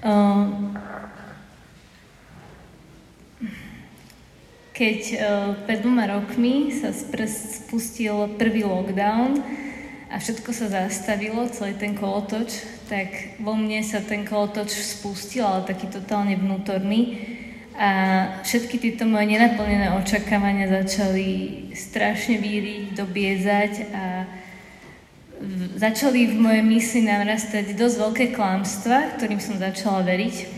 Speaker 3: Ehm, keď e, pred dvoma rokmi sa spustil prvý lockdown a všetko sa zastavilo, celý ten kolotoč, tak vo mne sa ten kolotoč spustil, ale taký totálne vnútorný a všetky tieto moje nenaplnené očakávania začali strašne víriť, dobiezať a začali v mojej mysli narastať dosť veľké klamstva, ktorým som začala veriť.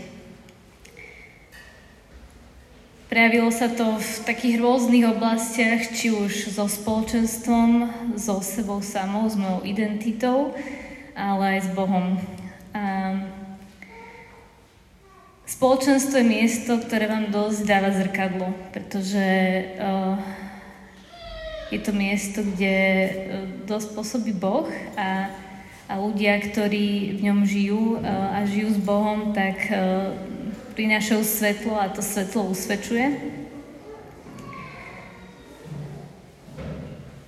Speaker 3: Prejavilo sa to v takých rôznych oblastiach, či už so spoločenstvom, so sebou samou, s mojou identitou, ale aj s Bohom. A Spoločenstvo je miesto, ktoré vám dosť dáva zrkadlo, pretože uh, je to miesto, kde uh, dosť pôsobí Boh a, a ľudia, ktorí v ňom žijú uh, a žijú s Bohom, tak uh, prinášajú svetlo a to svetlo usvedčuje.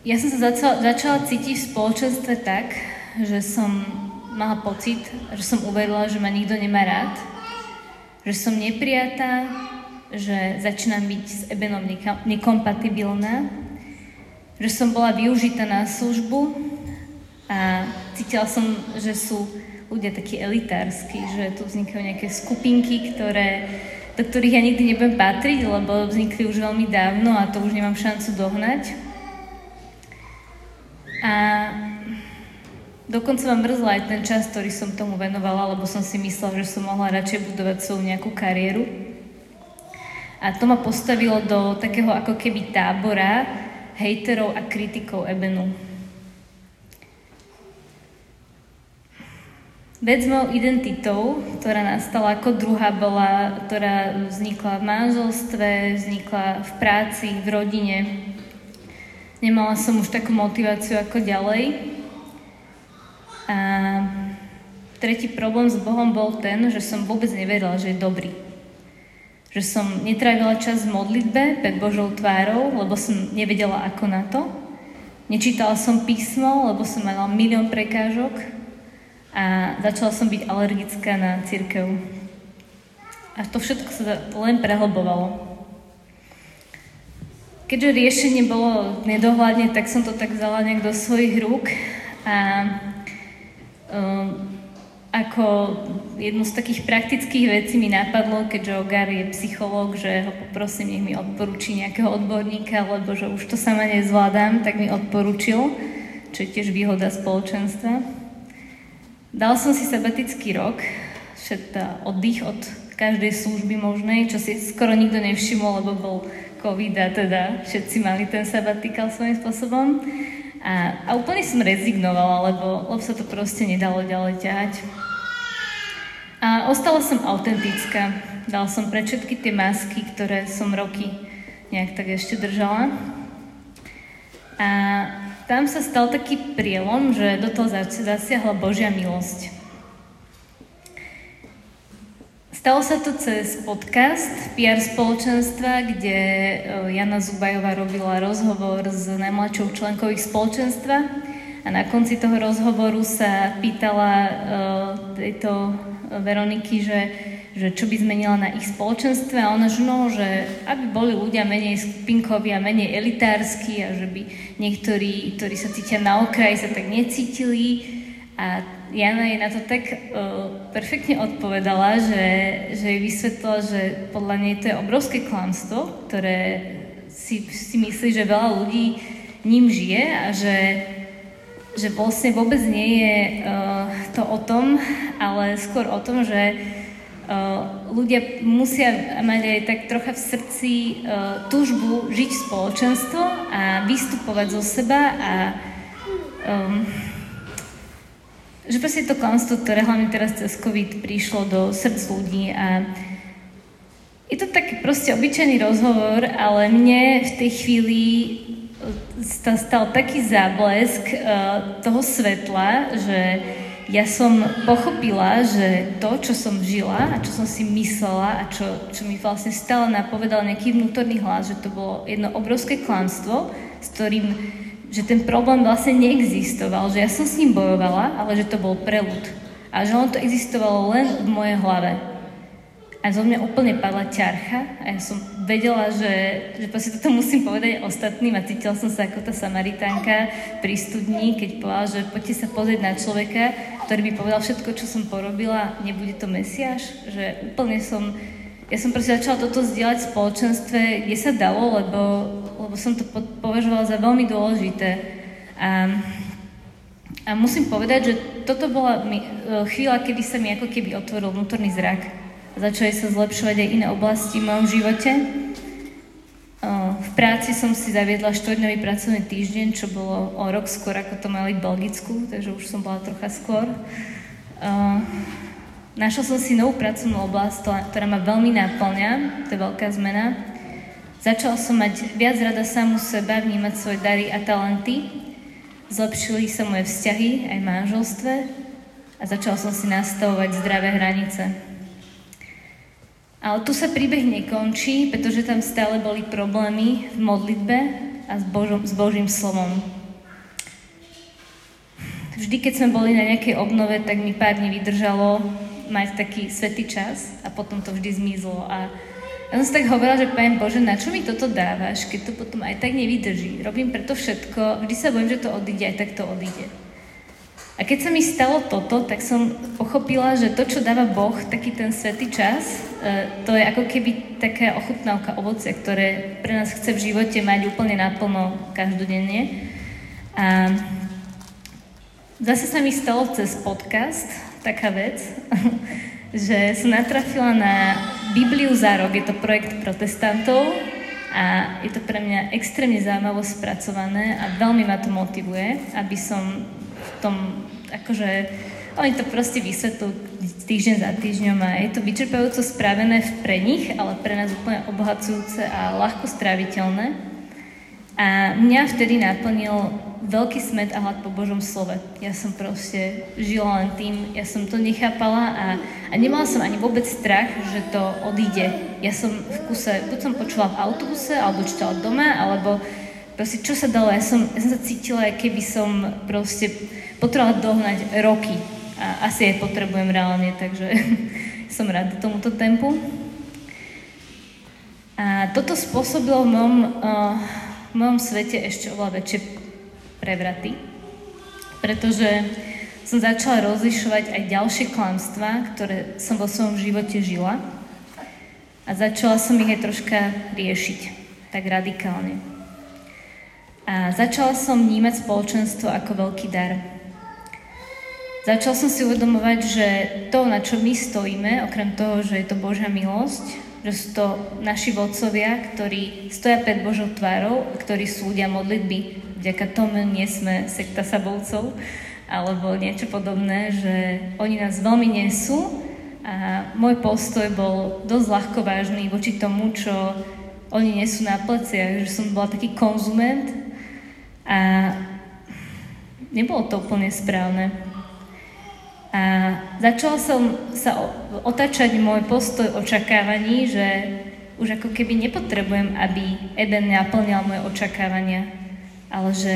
Speaker 3: Ja som sa začala, začala cítiť v spoločenstve tak, že som mala pocit, že som uverila, že ma nikto nemá rád, že som neprijatá, že začínam byť s Ebenom nekompatibilná, že som bola využitá na službu a cítila som, že sú ľudia takí elitársky, že tu vznikajú nejaké skupinky, ktoré, do ktorých ja nikdy nebudem patriť, lebo vznikli už veľmi dávno a to už nemám šancu dohnať. A Dokonca ma mrzla aj ten čas, ktorý som tomu venovala, lebo som si myslela, že som mohla radšej budovať svoju nejakú kariéru. A to ma postavilo do takého ako keby tábora hejterov a kritikov Ebenu. Mojou identitou, ktorá nastala ako druhá, bola, ktorá vznikla v manželstve, vznikla v práci, v rodine. Nemala som už takú motiváciu ako ďalej. A tretí problém s Bohom bol ten, že som vôbec neverila, že je dobrý. Že som netrávila čas v modlitbe pred Božou tvárou, lebo som nevedela ako na to. Nečítala som písmo, lebo som mala milión prekážok a začala som byť alergická na církev. A to všetko sa len prehlbovalo. Keďže riešenie bolo nedohľadne, tak som to tak vzala nejak do svojich rúk a ako jednu z takých praktických vecí mi napadlo, keďže Ogar je psychológ, že ho poprosím, nech mi odporúči nejakého odborníka, lebo že už to sama nezvládam, tak mi odporúčil, čo je tiež výhoda spoločenstva. Dal som si sabatický rok, všetko oddych od každej služby možnej, čo si skoro nikto nevšimol, lebo bol COVID a teda všetci mali ten sabatikal svojím spôsobom. A, a úplne som rezignovala, lebo, lebo sa to proste nedalo ďalej ťahať. A ostala som autentická. Dala som pre všetky tie masky, ktoré som roky nejak tak ešte držala. A tam sa stal taký prielom, že do toho zasiahla Božia milosť. Stalo sa to cez podcast PR spoločenstva, kde e, Jana Zubajová robila rozhovor s najmladšou členkou ich spoločenstva a na konci toho rozhovoru sa pýtala uh, tejto Veroniky, že, že čo by zmenila na ich spoločenstve. A ona, že no, že aby boli ľudia menej skupinkoví a menej elitársky a že by niektorí, ktorí sa cítia na okraji, sa tak necítili. A Jana jej na to tak uh, perfektne odpovedala, že, že jej vysvetlila, že podľa nej to je obrovské klamstvo, ktoré si, si myslí, že veľa ľudí ním žije a že, že vlastne vôbec nie je uh, to o tom, ale skôr o tom, že ľudia musia mať aj tak trocha v srdci uh, túžbu žiť spoločenstvo a vystupovať zo seba a um, že proste to klamstvo, ktoré hlavne teraz cez COVID prišlo do srdc ľudí a je to taký proste obyčajný rozhovor, ale mne v tej chvíli stal, stal taký záblesk uh, toho svetla, že ja som pochopila, že to, čo som žila a čo som si myslela a čo, čo mi vlastne stále napovedal nejaký vnútorný hlas, že to bolo jedno obrovské klamstvo, s ktorým že ten problém vlastne neexistoval, že ja som s ním bojovala, ale že to bol prelud. A že on to existovalo len v mojej hlave. A zo mňa úplne padla ťarcha a ja som vedela, že, že proste toto musím povedať ostatným a cítila som sa ako tá Samaritánka pri studni, keď povedala, že poďte sa pozrieť na človeka, ktorý by povedal všetko, čo som porobila, nebude to Mesiáš, že úplne som ja som proste začala toto zdieľať v spoločenstve, kde sa dalo, lebo, lebo som to považovala za veľmi dôležité. A, a musím povedať, že toto bola mi, e, chvíľa, kedy sa mi ako keby otvoril vnútorný zrak. Začali sa zlepšovať aj iné oblasti v mojom živote. V práci som si zaviedla štvrťdňový pracovný týždeň, čo bolo o rok skôr, ako to mali v Belgicku, takže už som bola trocha skôr. Našla som si novú pracovnú oblasť, ktorá ma veľmi náplňa, to je veľká zmena. Začala som mať viac rada samu seba, vnímať svoje dary a talenty. Zlepšili sa moje vzťahy aj manželstve a začala som si nastavovať zdravé hranice. Ale tu sa príbeh nekončí, pretože tam stále boli problémy v modlitbe a s, Božom, s Božím slovom. Vždy, keď sme boli na nejakej obnove, tak mi pár dní vydržalo mať taký svetý čas a potom to vždy zmizlo. A ja som si tak hovorila, že Pane Bože, na čo mi toto dávaš, keď to potom aj tak nevydrží? Robím preto všetko, vždy sa bojím, že to odíde, aj tak to odíde. A keď sa mi stalo toto, tak som pochopila, že to, čo dáva Boh, taký ten svetý čas, e, to je ako keby taká ochutnávka ovoce, ktoré pre nás chce v živote mať úplne naplno každodenne. A zase sa mi stalo cez podcast, taká vec, že som natrafila na Bibliu za rok. Je to projekt protestantov a je to pre mňa extrémne zaujímavo spracované a veľmi ma to motivuje, aby som tom, akože, oni to proste vysvetľujú týždeň za týždňom a je to vyčerpajúco spravené pre nich, ale pre nás úplne obohacujúce a ľahko stráviteľné. A mňa vtedy naplnil veľký smet a hlad po Božom slove. Ja som proste žila len tým, ja som to nechápala a, a nemala som ani vôbec strach, že to odíde. Ja som v kuse, buď som počula v autobuse, alebo čítala doma, alebo proste čo sa dalo. Ja som, ja som sa cítila, keby som proste potrebovala dohnať roky. A asi aj potrebujem reálne, takže som rada tomuto tempu. A toto spôsobilo v mojom uh, v mojom svete ešte oveľa väčšie prevraty. Pretože som začala rozlišovať aj ďalšie klamstvá, ktoré som vo svojom živote žila a začala som ich aj troška riešiť, tak radikálne. A začala som vnímať spoločenstvo ako veľký dar. Začala som si uvedomovať, že to, na čo my stojíme, okrem toho, že je to Božia milosť, že sú to naši vodcovia, ktorí stoja pred Božou tvárou, ktorí sú ľudia modlitby. Vďaka tomu nie sme sekta sabovcov alebo niečo podobné, že oni nás veľmi nesú a môj postoj bol dosť ľahko vážny voči tomu, čo oni nesú na pleciach, že som bola taký konzument a nebolo to úplne správne. A začala som sa otačať môj postoj očakávaní, že už ako keby nepotrebujem, aby Eben naplňal moje očakávania, ale že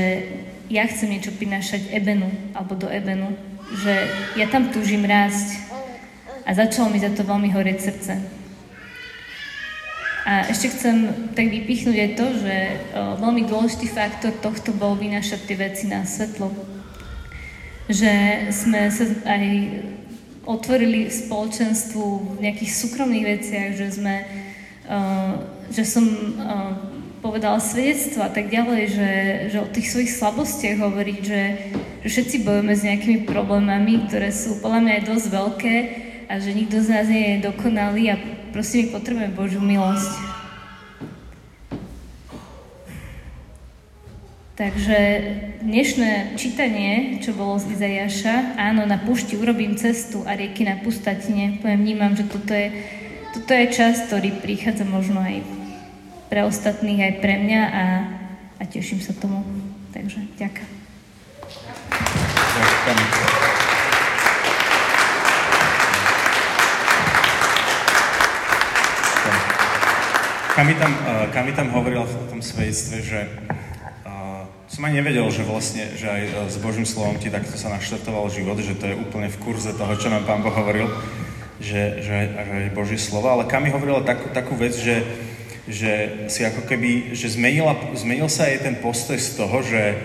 Speaker 3: ja chcem niečo prinášať Ebenu alebo do Ebenu, že ja tam túžim rásť. A začalo mi za to veľmi horieť srdce. A ešte chcem tak vypichnúť aj to, že o, veľmi dôležitý faktor tohto bol vynášať tie veci na svetlo. Že sme sa aj otvorili spoločenstvu v nejakých súkromných veciach, že sme, uh, že som uh, povedala svedectvo a tak ďalej, že, že o tých svojich slabostiach hovoriť, že, že všetci bojujeme s nejakými problémami, ktoré sú podľa mňa aj dosť veľké a že nikto z nás nie je dokonalý a prosím, potrebujeme Božiu milosť. Takže dnešné čítanie, čo bolo z Izajaša, áno, na púšti urobím cestu a rieky na pustatine, poviem, vnímam, že toto je, toto je čas, ktorý prichádza možno aj pre ostatných, aj pre mňa a, a teším sa tomu. Takže ďakujem.
Speaker 1: Kami tam, eh, Kami tam hovoril v tom svedectve, že som aj nevedel, že vlastne, že aj e, s Božím slovom ti takto sa naštartoval život, že to je úplne v kurze toho, čo nám Pán Boh hovoril, že, že, že aj Božie slovo, ale Kami hovorila takú, takú vec, že, že si ako keby, že zmenila, zmenil sa aj ten postoj z toho, že,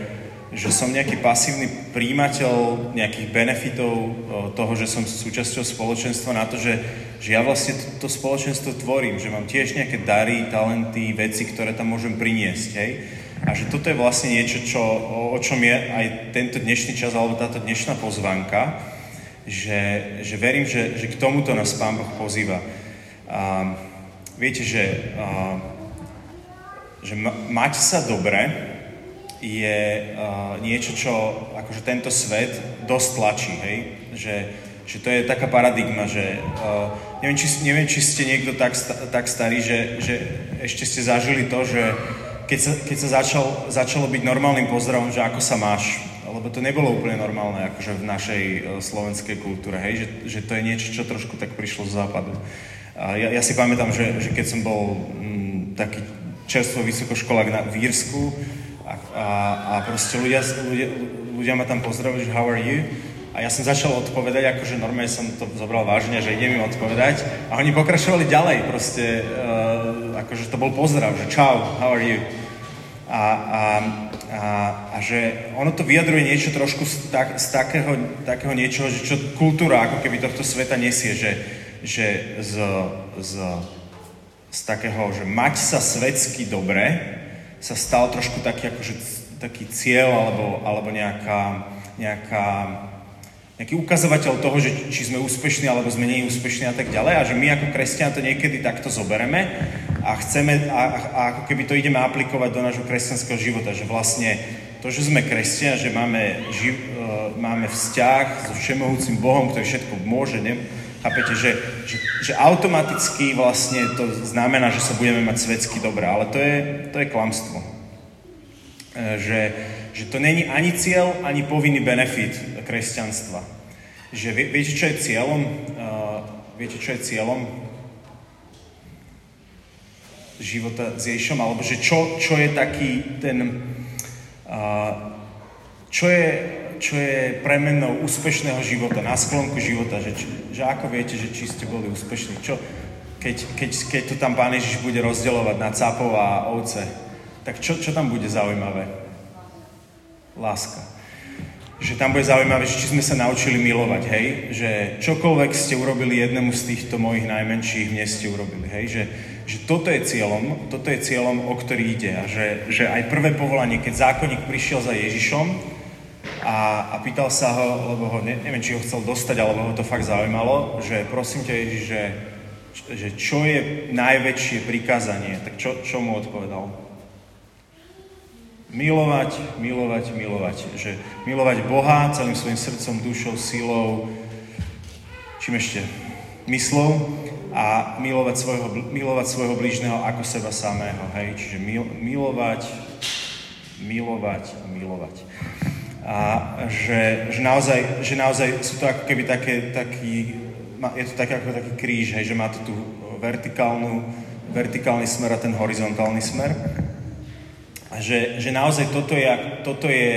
Speaker 1: že som nejaký pasívny príjimateľ nejakých benefitov e, toho, že som súčasťou spoločenstva na to, že, že ja vlastne to, to spoločenstvo tvorím, že mám tiež nejaké dary, talenty, veci, ktoré tam môžem priniesť, hej. A že toto je vlastne niečo, čo, o, o čom je aj tento dnešný čas alebo táto dnešná pozvanka, že, že verím, že, že k tomuto nás Pán Boh pozýva. A, viete, že, a, že ma, mať sa dobre je a, niečo, čo akože tento svet dosť tlačí, hej? Že, že to je taká paradigma, že uh, neviem, či, neviem, či ste niekto tak, tak starý, že, že ešte ste zažili to, že keď sa, keď sa začal, začalo byť normálnym pozdravom, že ako sa máš, lebo to nebolo úplne normálne akože v našej uh, slovenskej kultúre, hej, že, že to je niečo, čo trošku tak prišlo z západu. A ja, ja si pamätám, že, že keď som bol mm, taký čerstvo vysokoškolák na, v Írsku a, a, a proste ľudia, ľudia, ľudia ma tam pozdravujú, že how are you? A ja som začal odpovedať, akože normálne som to zobral vážne, že idem im odpovedať. A oni pokračovali ďalej, proste, uh, akože to bol pozdrav, že čau, how are you? A, a, a, a že ono to vyjadruje niečo trošku z, tak, z takého, takého niečoho, že čo kultúra ako keby tohto sveta nesie, že, že z, z, z takého, že mať sa svetsky dobre, sa stal trošku taký, akože, taký cieľ alebo, alebo nejaká, nejaká nejaký ukazovateľ toho, že či sme úspešní alebo sme neúspešní a tak ďalej a že my ako kresťania to niekedy takto zobereme a chceme a, a ako keby to ideme aplikovať do nášho kresťanského života, že vlastne to, že sme kresťania, že máme, živ, uh, máme vzťah so všemohúcim Bohom, ktorý všetko môže, ne? Chápete, že, že, že automaticky vlastne to znamená, že sa budeme mať svetsky dobré, ale to je, to je klamstvo. Uh, že, že to není ani cieľ, ani povinný benefit kresťanstva. Že vie, viete, čo je cieľom? Uh, viete, čo je cieľom života s Ježišom? Alebo že čo, čo je taký ten... Uh, čo je, čo je premenou úspešného života, na sklonku života, že, že ako viete, že či ste boli úspešní, čo, keď, keď, keď to tam Pán Ježiš bude rozdeľovať na cápov a ovce, tak čo, čo tam bude zaujímavé? Láska. že tam bude zaujímavé, že či sme sa naučili milovať, hej? Že čokoľvek ste urobili jednému z týchto mojich najmenších, mne ste urobili, hej? Že, že toto je cieľom, toto je cieľom, o ktorý ide a že, že aj prvé povolanie, keď zákonník prišiel za Ježišom a, a pýtal sa ho, lebo ho, ne, neviem, či ho chcel dostať, alebo ho to fakt zaujímalo, že prosím ťa Ježiš, že, že čo je najväčšie prikázanie, tak čo, čo mu odpovedal? Milovať, milovať, milovať. Že milovať Boha celým svojim srdcom, dušou, silou, čím ešte? Myslou a milovať svojho, milovať svojho blížneho ako seba samého. Hej? Čiže mil, milovať, milovať, milovať. A že, že, naozaj, že naozaj sú to ako keby také, taký, je to také ako taký kríž, hej, že má to tú vertikálnu, vertikálny smer a ten horizontálny smer. A že, že naozaj toto je, toto je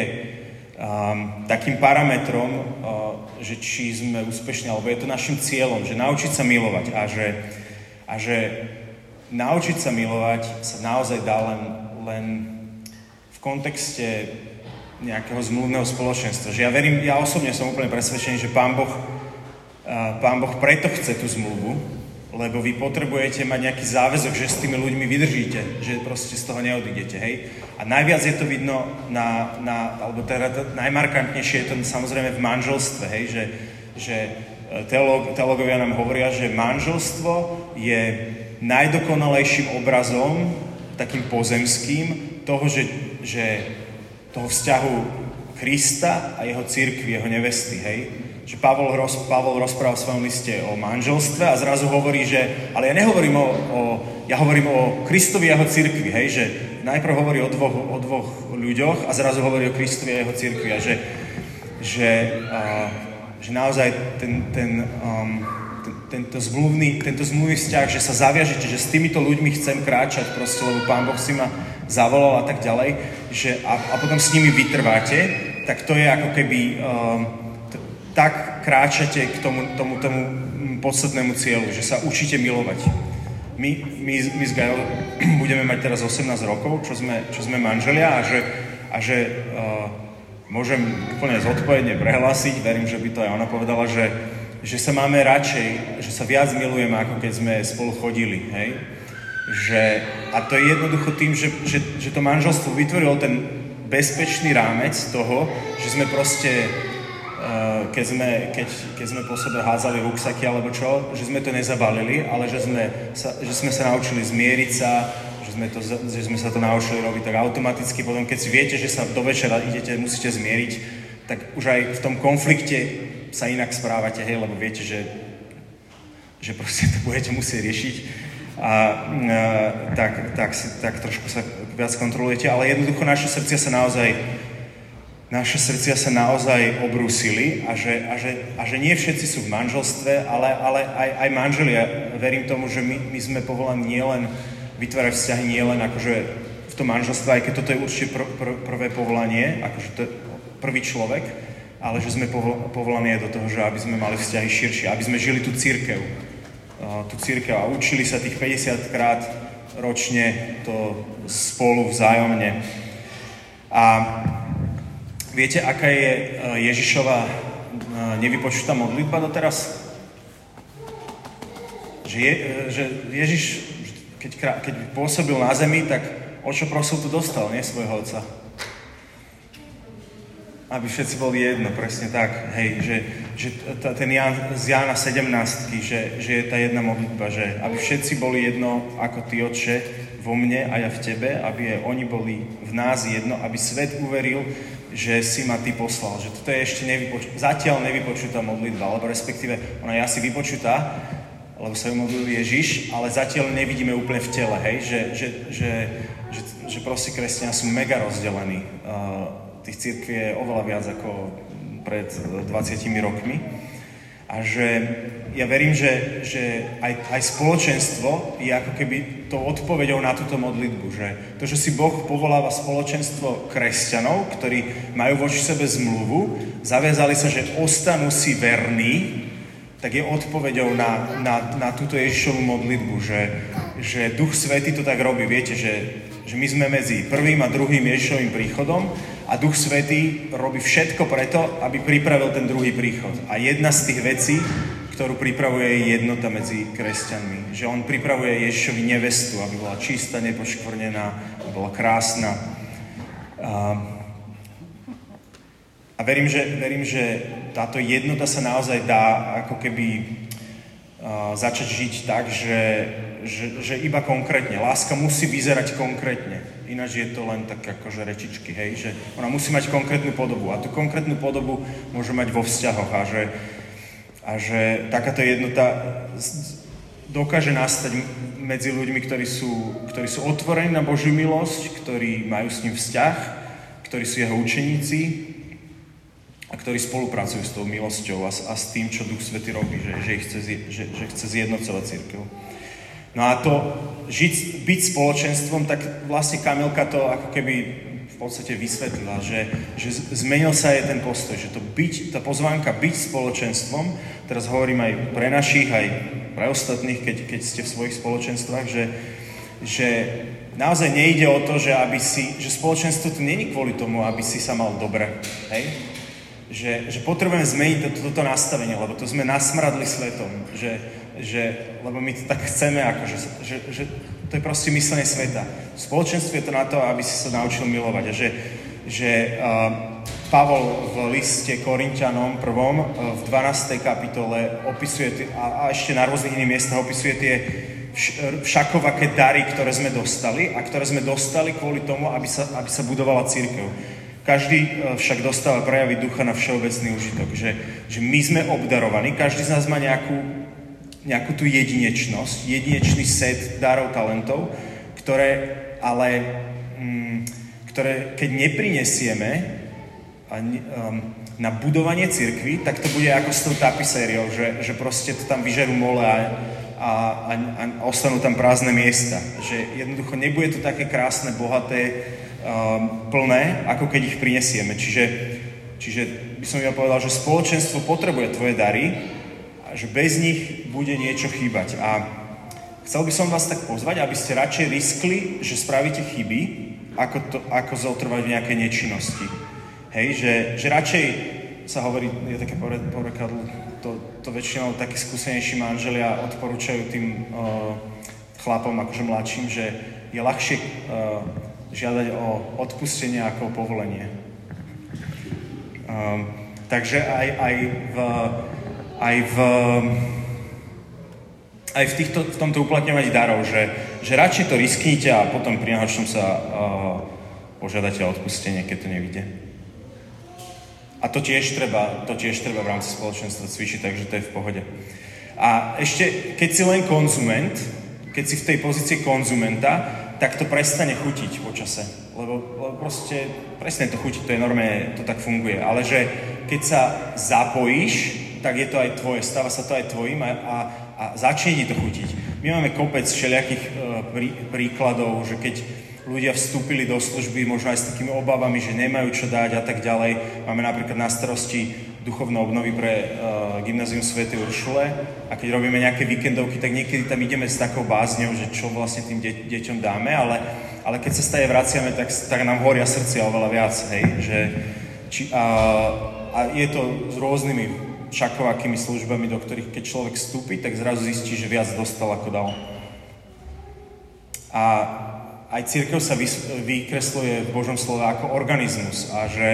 Speaker 1: um, takým parametrom, uh, že či sme úspešní, alebo je to našim cieľom, že naučiť sa milovať a že, a že naučiť sa milovať sa naozaj dá len, len v kontexte nejakého zmluvného spoločenstva. Že ja verím, ja osobne som úplne presvedčený, že Pán Boh, Pán boh preto chce tú zmluvu, lebo vy potrebujete mať nejaký záväzok, že s tými ľuďmi vydržíte, že proste z toho neodídete, hej. A najviac je to vidno na, na alebo teda najmarkantnejšie je to samozrejme v manželstve, hej, že, že e, teolog, teologovia nám hovoria, že manželstvo je najdokonalejším obrazom, takým pozemským, toho, že, že toho vzťahu Krista a jeho církvy, jeho nevesty, hej? Že Pavol, roz, Pavol rozpráva v svojom liste o manželstve a zrazu hovorí, že, ale ja nehovorím o, o ja hovorím o Kristovi a jeho cirkvi, hej, že najprv hovorí o dvoch, o dvoch ľuďoch a zrazu hovorí o Kristovi a jeho cirkvi a že, že, a, že naozaj ten, ten, um, ten, tento, zmluvný, tento zmluvný vzťah, že sa zaviažete, že s týmito ľuďmi chcem kráčať proste, lebo Pán Boh si ma zavolal a tak ďalej, že a, a potom s nimi vytrváte, tak to je ako keby um, tak kráčate k tomu, tomu, tomu podstatnému cieľu, že sa učíte milovať. My, my, my s Gajo budeme mať teraz 18 rokov, čo sme, čo sme manželia a že, a že uh, môžem úplne zodpovedne prehlásiť, verím, že by to aj ona povedala, že, že sa máme radšej, že sa viac milujeme, ako keď sme spolu chodili, hej? Že, a to je jednoducho tým, že, že, že to manželstvo vytvorilo ten bezpečný rámec toho, že sme proste Eh, keď sme, keď, keď sme po sebe hádzali ruksaky alebo čo, že sme to nezabalili, ale že sme sa, že sme sa naučili zmieriť sa, že sme, to, že sme sa to naučili robiť tak automaticky. Potom, keď si viete, že sa do večera idete, musíte zmieriť, tak už aj v tom konflikte sa inak správate, hej, lebo viete, že, že proste to budete musieť riešiť. A, eh, tak, tak, si, tak trošku sa viac kontrolujete, ale jednoducho naše srdcia sa naozaj naše srdcia sa naozaj obrúsili a že, a že, a že nie všetci sú v manželstve, ale, ale aj, aj manželia. Verím tomu, že my, my sme povolaní nielen vytvárať vzťahy, nielen akože v tom manželstve, aj keď toto je určite pr, pr, prvé povolanie, akože to je prvý človek, ale že sme povolaní aj do toho, že aby sme mali vzťahy širšie, aby sme žili tú církev. Tú církev a učili sa tých 50 krát ročne to spolu vzájomne. A Viete, aká je e, Ježišova e, nevypočutá modlitba doteraz? Že, je, že Ježiš, keď, keď pôsobil na zemi, tak o čo prosil, to dostal, nie svojho otca. Aby všetci boli jedno, presne tak. Hej, že, že ten Jan, z Jána 17, že, že je tá jedna modlitba, že aby všetci boli jedno ako ty, Otče, vo mne a ja v tebe, aby aj oni boli v nás jedno, aby svet uveril, že si ma ty poslal. Že toto je ešte nevypoču- zatiaľ nevypočutá modlitba, alebo respektíve ona je asi vypočutá, lebo sa ju modlil Ježiš, ale zatiaľ nevidíme úplne v tele, hej, že, že, že, že, že proste kresťania sú mega rozdelení. Uh, tých církví je oveľa viac ako pred 20 rokmi. A že ja verím, že, že aj, aj spoločenstvo je ako keby tou odpoveďou na túto modlitbu. Že to, že si Boh povoláva spoločenstvo kresťanov, ktorí majú voči sebe zmluvu, zaviazali sa, že ostanú si verní, tak je odpoveďou na, na, na túto Ježišovú modlitbu, že, že Duch Svety to tak robí. Viete, že Že my sme medzi prvým a druhým Ježišovým príchodom a Duch Svetý robí všetko preto, aby pripravil ten druhý príchod. A jedna z tých vecí, ktorú pripravuje je jednota medzi kresťanmi. Že on pripravuje Ježišovi nevestu, aby bola čistá, nepoškvrnená, aby bola krásna. A, a verím, že, verím, že táto jednota sa naozaj dá ako keby uh, začať žiť tak, že že, že iba konkrétne. Láska musí vyzerať konkrétne. Ináč je to len tak akože rečičky, hej, že ona musí mať konkrétnu podobu. A tú konkrétnu podobu môže mať vo vzťahoch. A že, a že takáto jednota dokáže nastať medzi ľuďmi, ktorí sú, ktorí sú otvorení na Božiu milosť, ktorí majú s ním vzťah, ktorí sú jeho učeníci a ktorí spolupracujú s tou milosťou a, a s tým, čo Duch Svety robí, že, že, chce, že, že chce zjednocovať církev. No a to žiť, byť spoločenstvom, tak vlastne Kamilka to ako keby v podstate vysvetlila, že, že zmenil sa aj ten postoj, že to byť, tá pozvánka byť spoločenstvom, teraz hovorím aj pre našich, aj pre ostatných, keď, keď ste v svojich spoločenstvách, že, že naozaj nejde o to, že, aby si, že spoločenstvo tu není kvôli tomu, aby si sa mal dobre. Hej? Že, že potrebujeme zmeniť toto, toto nastavenie, lebo to sme nasmradli svetom. Že, že, lebo my to tak chceme, ako, že, že, to je proste myslenie sveta. V spoločenstve je to na to, aby si sa naučil milovať. A že, že uh, Pavol v liste Korintianom prvom uh, v 12. kapitole opisuje, a, a ešte na rôznych iných miestach opisuje tie všakovaké dary, ktoré sme dostali a ktoré sme dostali kvôli tomu, aby sa, aby sa budovala církev. Každý uh, však dostáva prejavy ducha na všeobecný užitok, že, že my sme obdarovaní, každý z nás má nejakú nejakú tú jedinečnosť, jedinečný set darov, talentov, ktoré ale, mm, ktoré keď neprinesieme a, um, na budovanie cirkvy, tak to bude ako s tou tapisériou, že, že proste to tam vyžerú mole a, a, a, a ostanú tam prázdne miesta. Že jednoducho nebude to také krásne, bohaté, um, plné, ako keď ich prinesieme. Čiže, čiže by som ja povedal, že spoločenstvo potrebuje tvoje dary, že bez nich bude niečo chýbať. A chcel by som vás tak pozvať, aby ste radšej riskli, že spravíte chyby, ako, to, ako zotrvať v nejakej nečinnosti. Hej, že, že radšej sa hovorí, je také porekadlo, to, to väčšinou takí skúsenejší manželia odporúčajú tým uh, chlapom, akože mladším, že je ľahšie uh, žiadať o odpustenie ako o povolenie. Um, takže aj, aj v aj v, aj v, týchto, v tomto uplatňovaní darov, že, že radšej to risknite a potom pri najhoršom sa uh, požiadate o odpustenie, keď to nevíde. A to tiež treba, to tiež treba v rámci spoločenstva cvičiť, takže to je v pohode. A ešte, keď si len konzument, keď si v tej pozícii konzumenta, tak to prestane chutiť počase. Lebo, lebo proste presne to chutiť, to je normálne, to tak funguje. Ale že keď sa zapojíš tak je to aj tvoje, stáva sa to aj tvojim a, a, a začne ti to chutiť. My máme kopec všelijakých e, prí, príkladov, že keď ľudia vstúpili do služby možno aj s takými obavami, že nemajú čo dať a tak ďalej. Máme napríklad na starosti duchovné obnovy pre uh, gymnázium Sv. Uršule a keď robíme nejaké víkendovky, tak niekedy tam ideme s takou bázňou, že čo vlastne tým de- deťom dáme, ale, ale keď sa staje vraciame, tak, tak nám horia srdcia oveľa viac, hej, že či, a, a je to s rôznymi šakovakými službami, do ktorých keď človek vstúpi, tak zrazu zistí, že viac dostal ako dal. A aj církev sa vykresluje v Božom slove ako organizmus a že,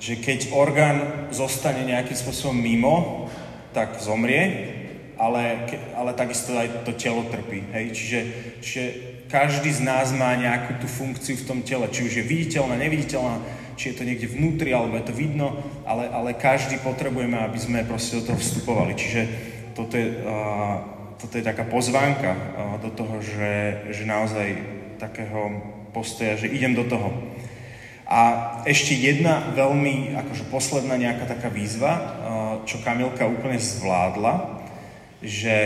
Speaker 1: že keď orgán zostane nejakým spôsobom mimo, tak zomrie, ale, ale takisto aj to telo trpí. Hej? Čiže, čiže každý z nás má nejakú tú funkciu v tom tele, či už je viditeľná, neviditeľná, či je to niekde vnútri, alebo je to vidno, ale, ale každý potrebujeme, aby sme proste do toho vstupovali. Čiže toto je, uh, toto je taká pozvánka uh, do toho, že, že naozaj takého postoja, že idem do toho. A ešte jedna veľmi, akože posledná nejaká taká výzva, uh, čo Kamilka úplne zvládla, že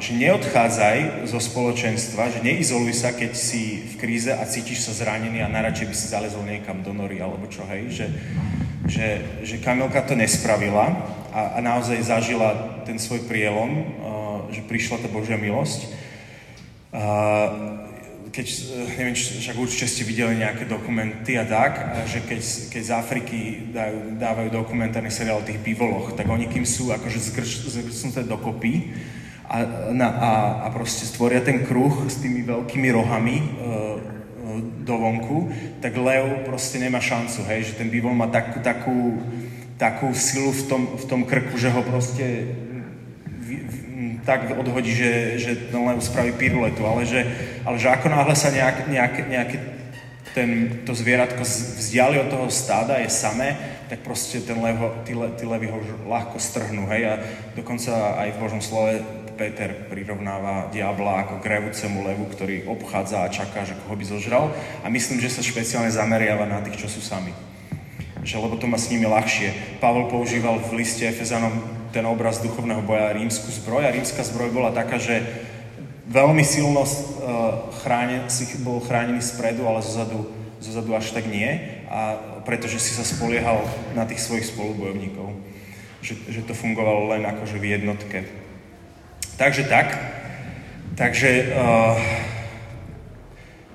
Speaker 1: že neodchádzaj zo spoločenstva, že neizoluj sa, keď si v kríze a cítiš sa zranený a najradšej by si zalezol niekam do nory alebo čo, hej, že, že, že Kamilka to nespravila a, a naozaj zažila ten svoj prielom, že prišla tá Božia milosť. Keď, neviem, však určite ste videli nejaké dokumenty a tak, že keď, keď z Afriky dajú, dávajú dokumentárny seriál o tých bivoloch, tak oni kým sú akože zgrč, zgrcnuté dokopy a, na, a, a proste stvoria ten kruh s tými veľkými rohami e, do vonku, tak lev proste nemá šancu, hej, že ten bivol má takú, takú, takú silu v tom, v tom krku, že ho proste tak odhodí, že, že ten lev spraví piruletu, ale že, ale že ako náhle sa nejak, nejak, nejaké ten, to zvieratko vzdiali od toho stáda, je samé, tak proste ten lev, tí, le, tí levy ho ľahko strhnú, hej, a dokonca aj v Božom slove Peter prirovnáva diabla ako grevúcemu levu, ktorý obchádza a čaká, že koho by zožral a myslím, že sa špeciálne zameriava na tých, čo sú sami. Že, lebo to má s nimi ľahšie. Pavol používal v liste Efezanom ten obraz duchovného boja rímsku zbroj a rímska zbroj bola taká, že veľmi silno uh, chráne, si bol chránený spredu, ale zozadu, zozadu až tak nie, a pretože si sa spoliehal na tých svojich spolubojovníkov. Že, že to fungovalo len akože v jednotke. Takže tak. Takže uh,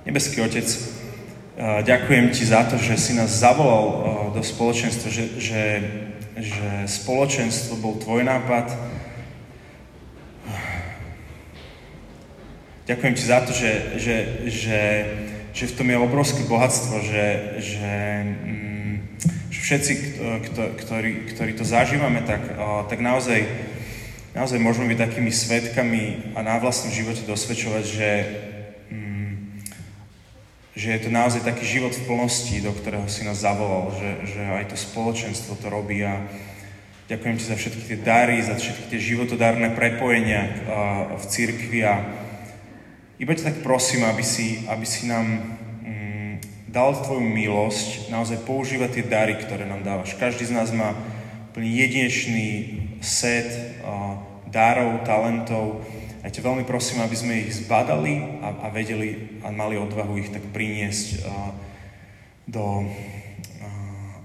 Speaker 1: nebeský Otec, uh, ďakujem Ti za to, že si nás zavolal uh, do spoločenstva, že, že že spoločenstvo bol tvoj nápad. Ďakujem ti za to, že, že, že, že v tom je obrovské bohatstvo, že, že, mm, že všetci, kto, ktorí, ktorí to zažívame, tak, tak naozaj, naozaj môžeme byť takými svetkami a na vlastnom živote dosvedčovať, že, že je to naozaj taký život v plnosti, do ktorého si nás zavolal, že, že aj to spoločenstvo to robí a ďakujem ti za všetky tie dary, za všetky tie životodárne prepojenia v cirkvi a iba ťa tak prosím, aby si, aby si nám mm, dal tvoju milosť, naozaj používať tie dary, ktoré nám dávaš. Každý z nás má úplne jedinečný set darov, talentov, ja ťa veľmi prosím, aby sme ich zbadali a, a vedeli a mali odvahu ich tak priniesť a, do,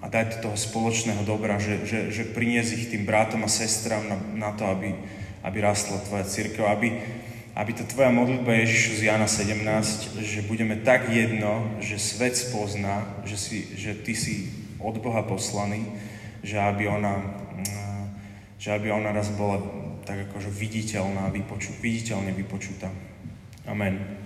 Speaker 1: a dať do toho spoločného dobra, že, že, že priniesť ich tým bratom a sestram na, na to, aby, aby rastla tvoja církev, aby, aby tá tvoja modlitba Ježišu z Jana 17, že budeme tak jedno, že svet spozná, že, si, že ty si od Boha poslaný, že aby ona, že aby ona raz bola tak akože viditeľná, vypoču, viditeľne vypočutá. Amen.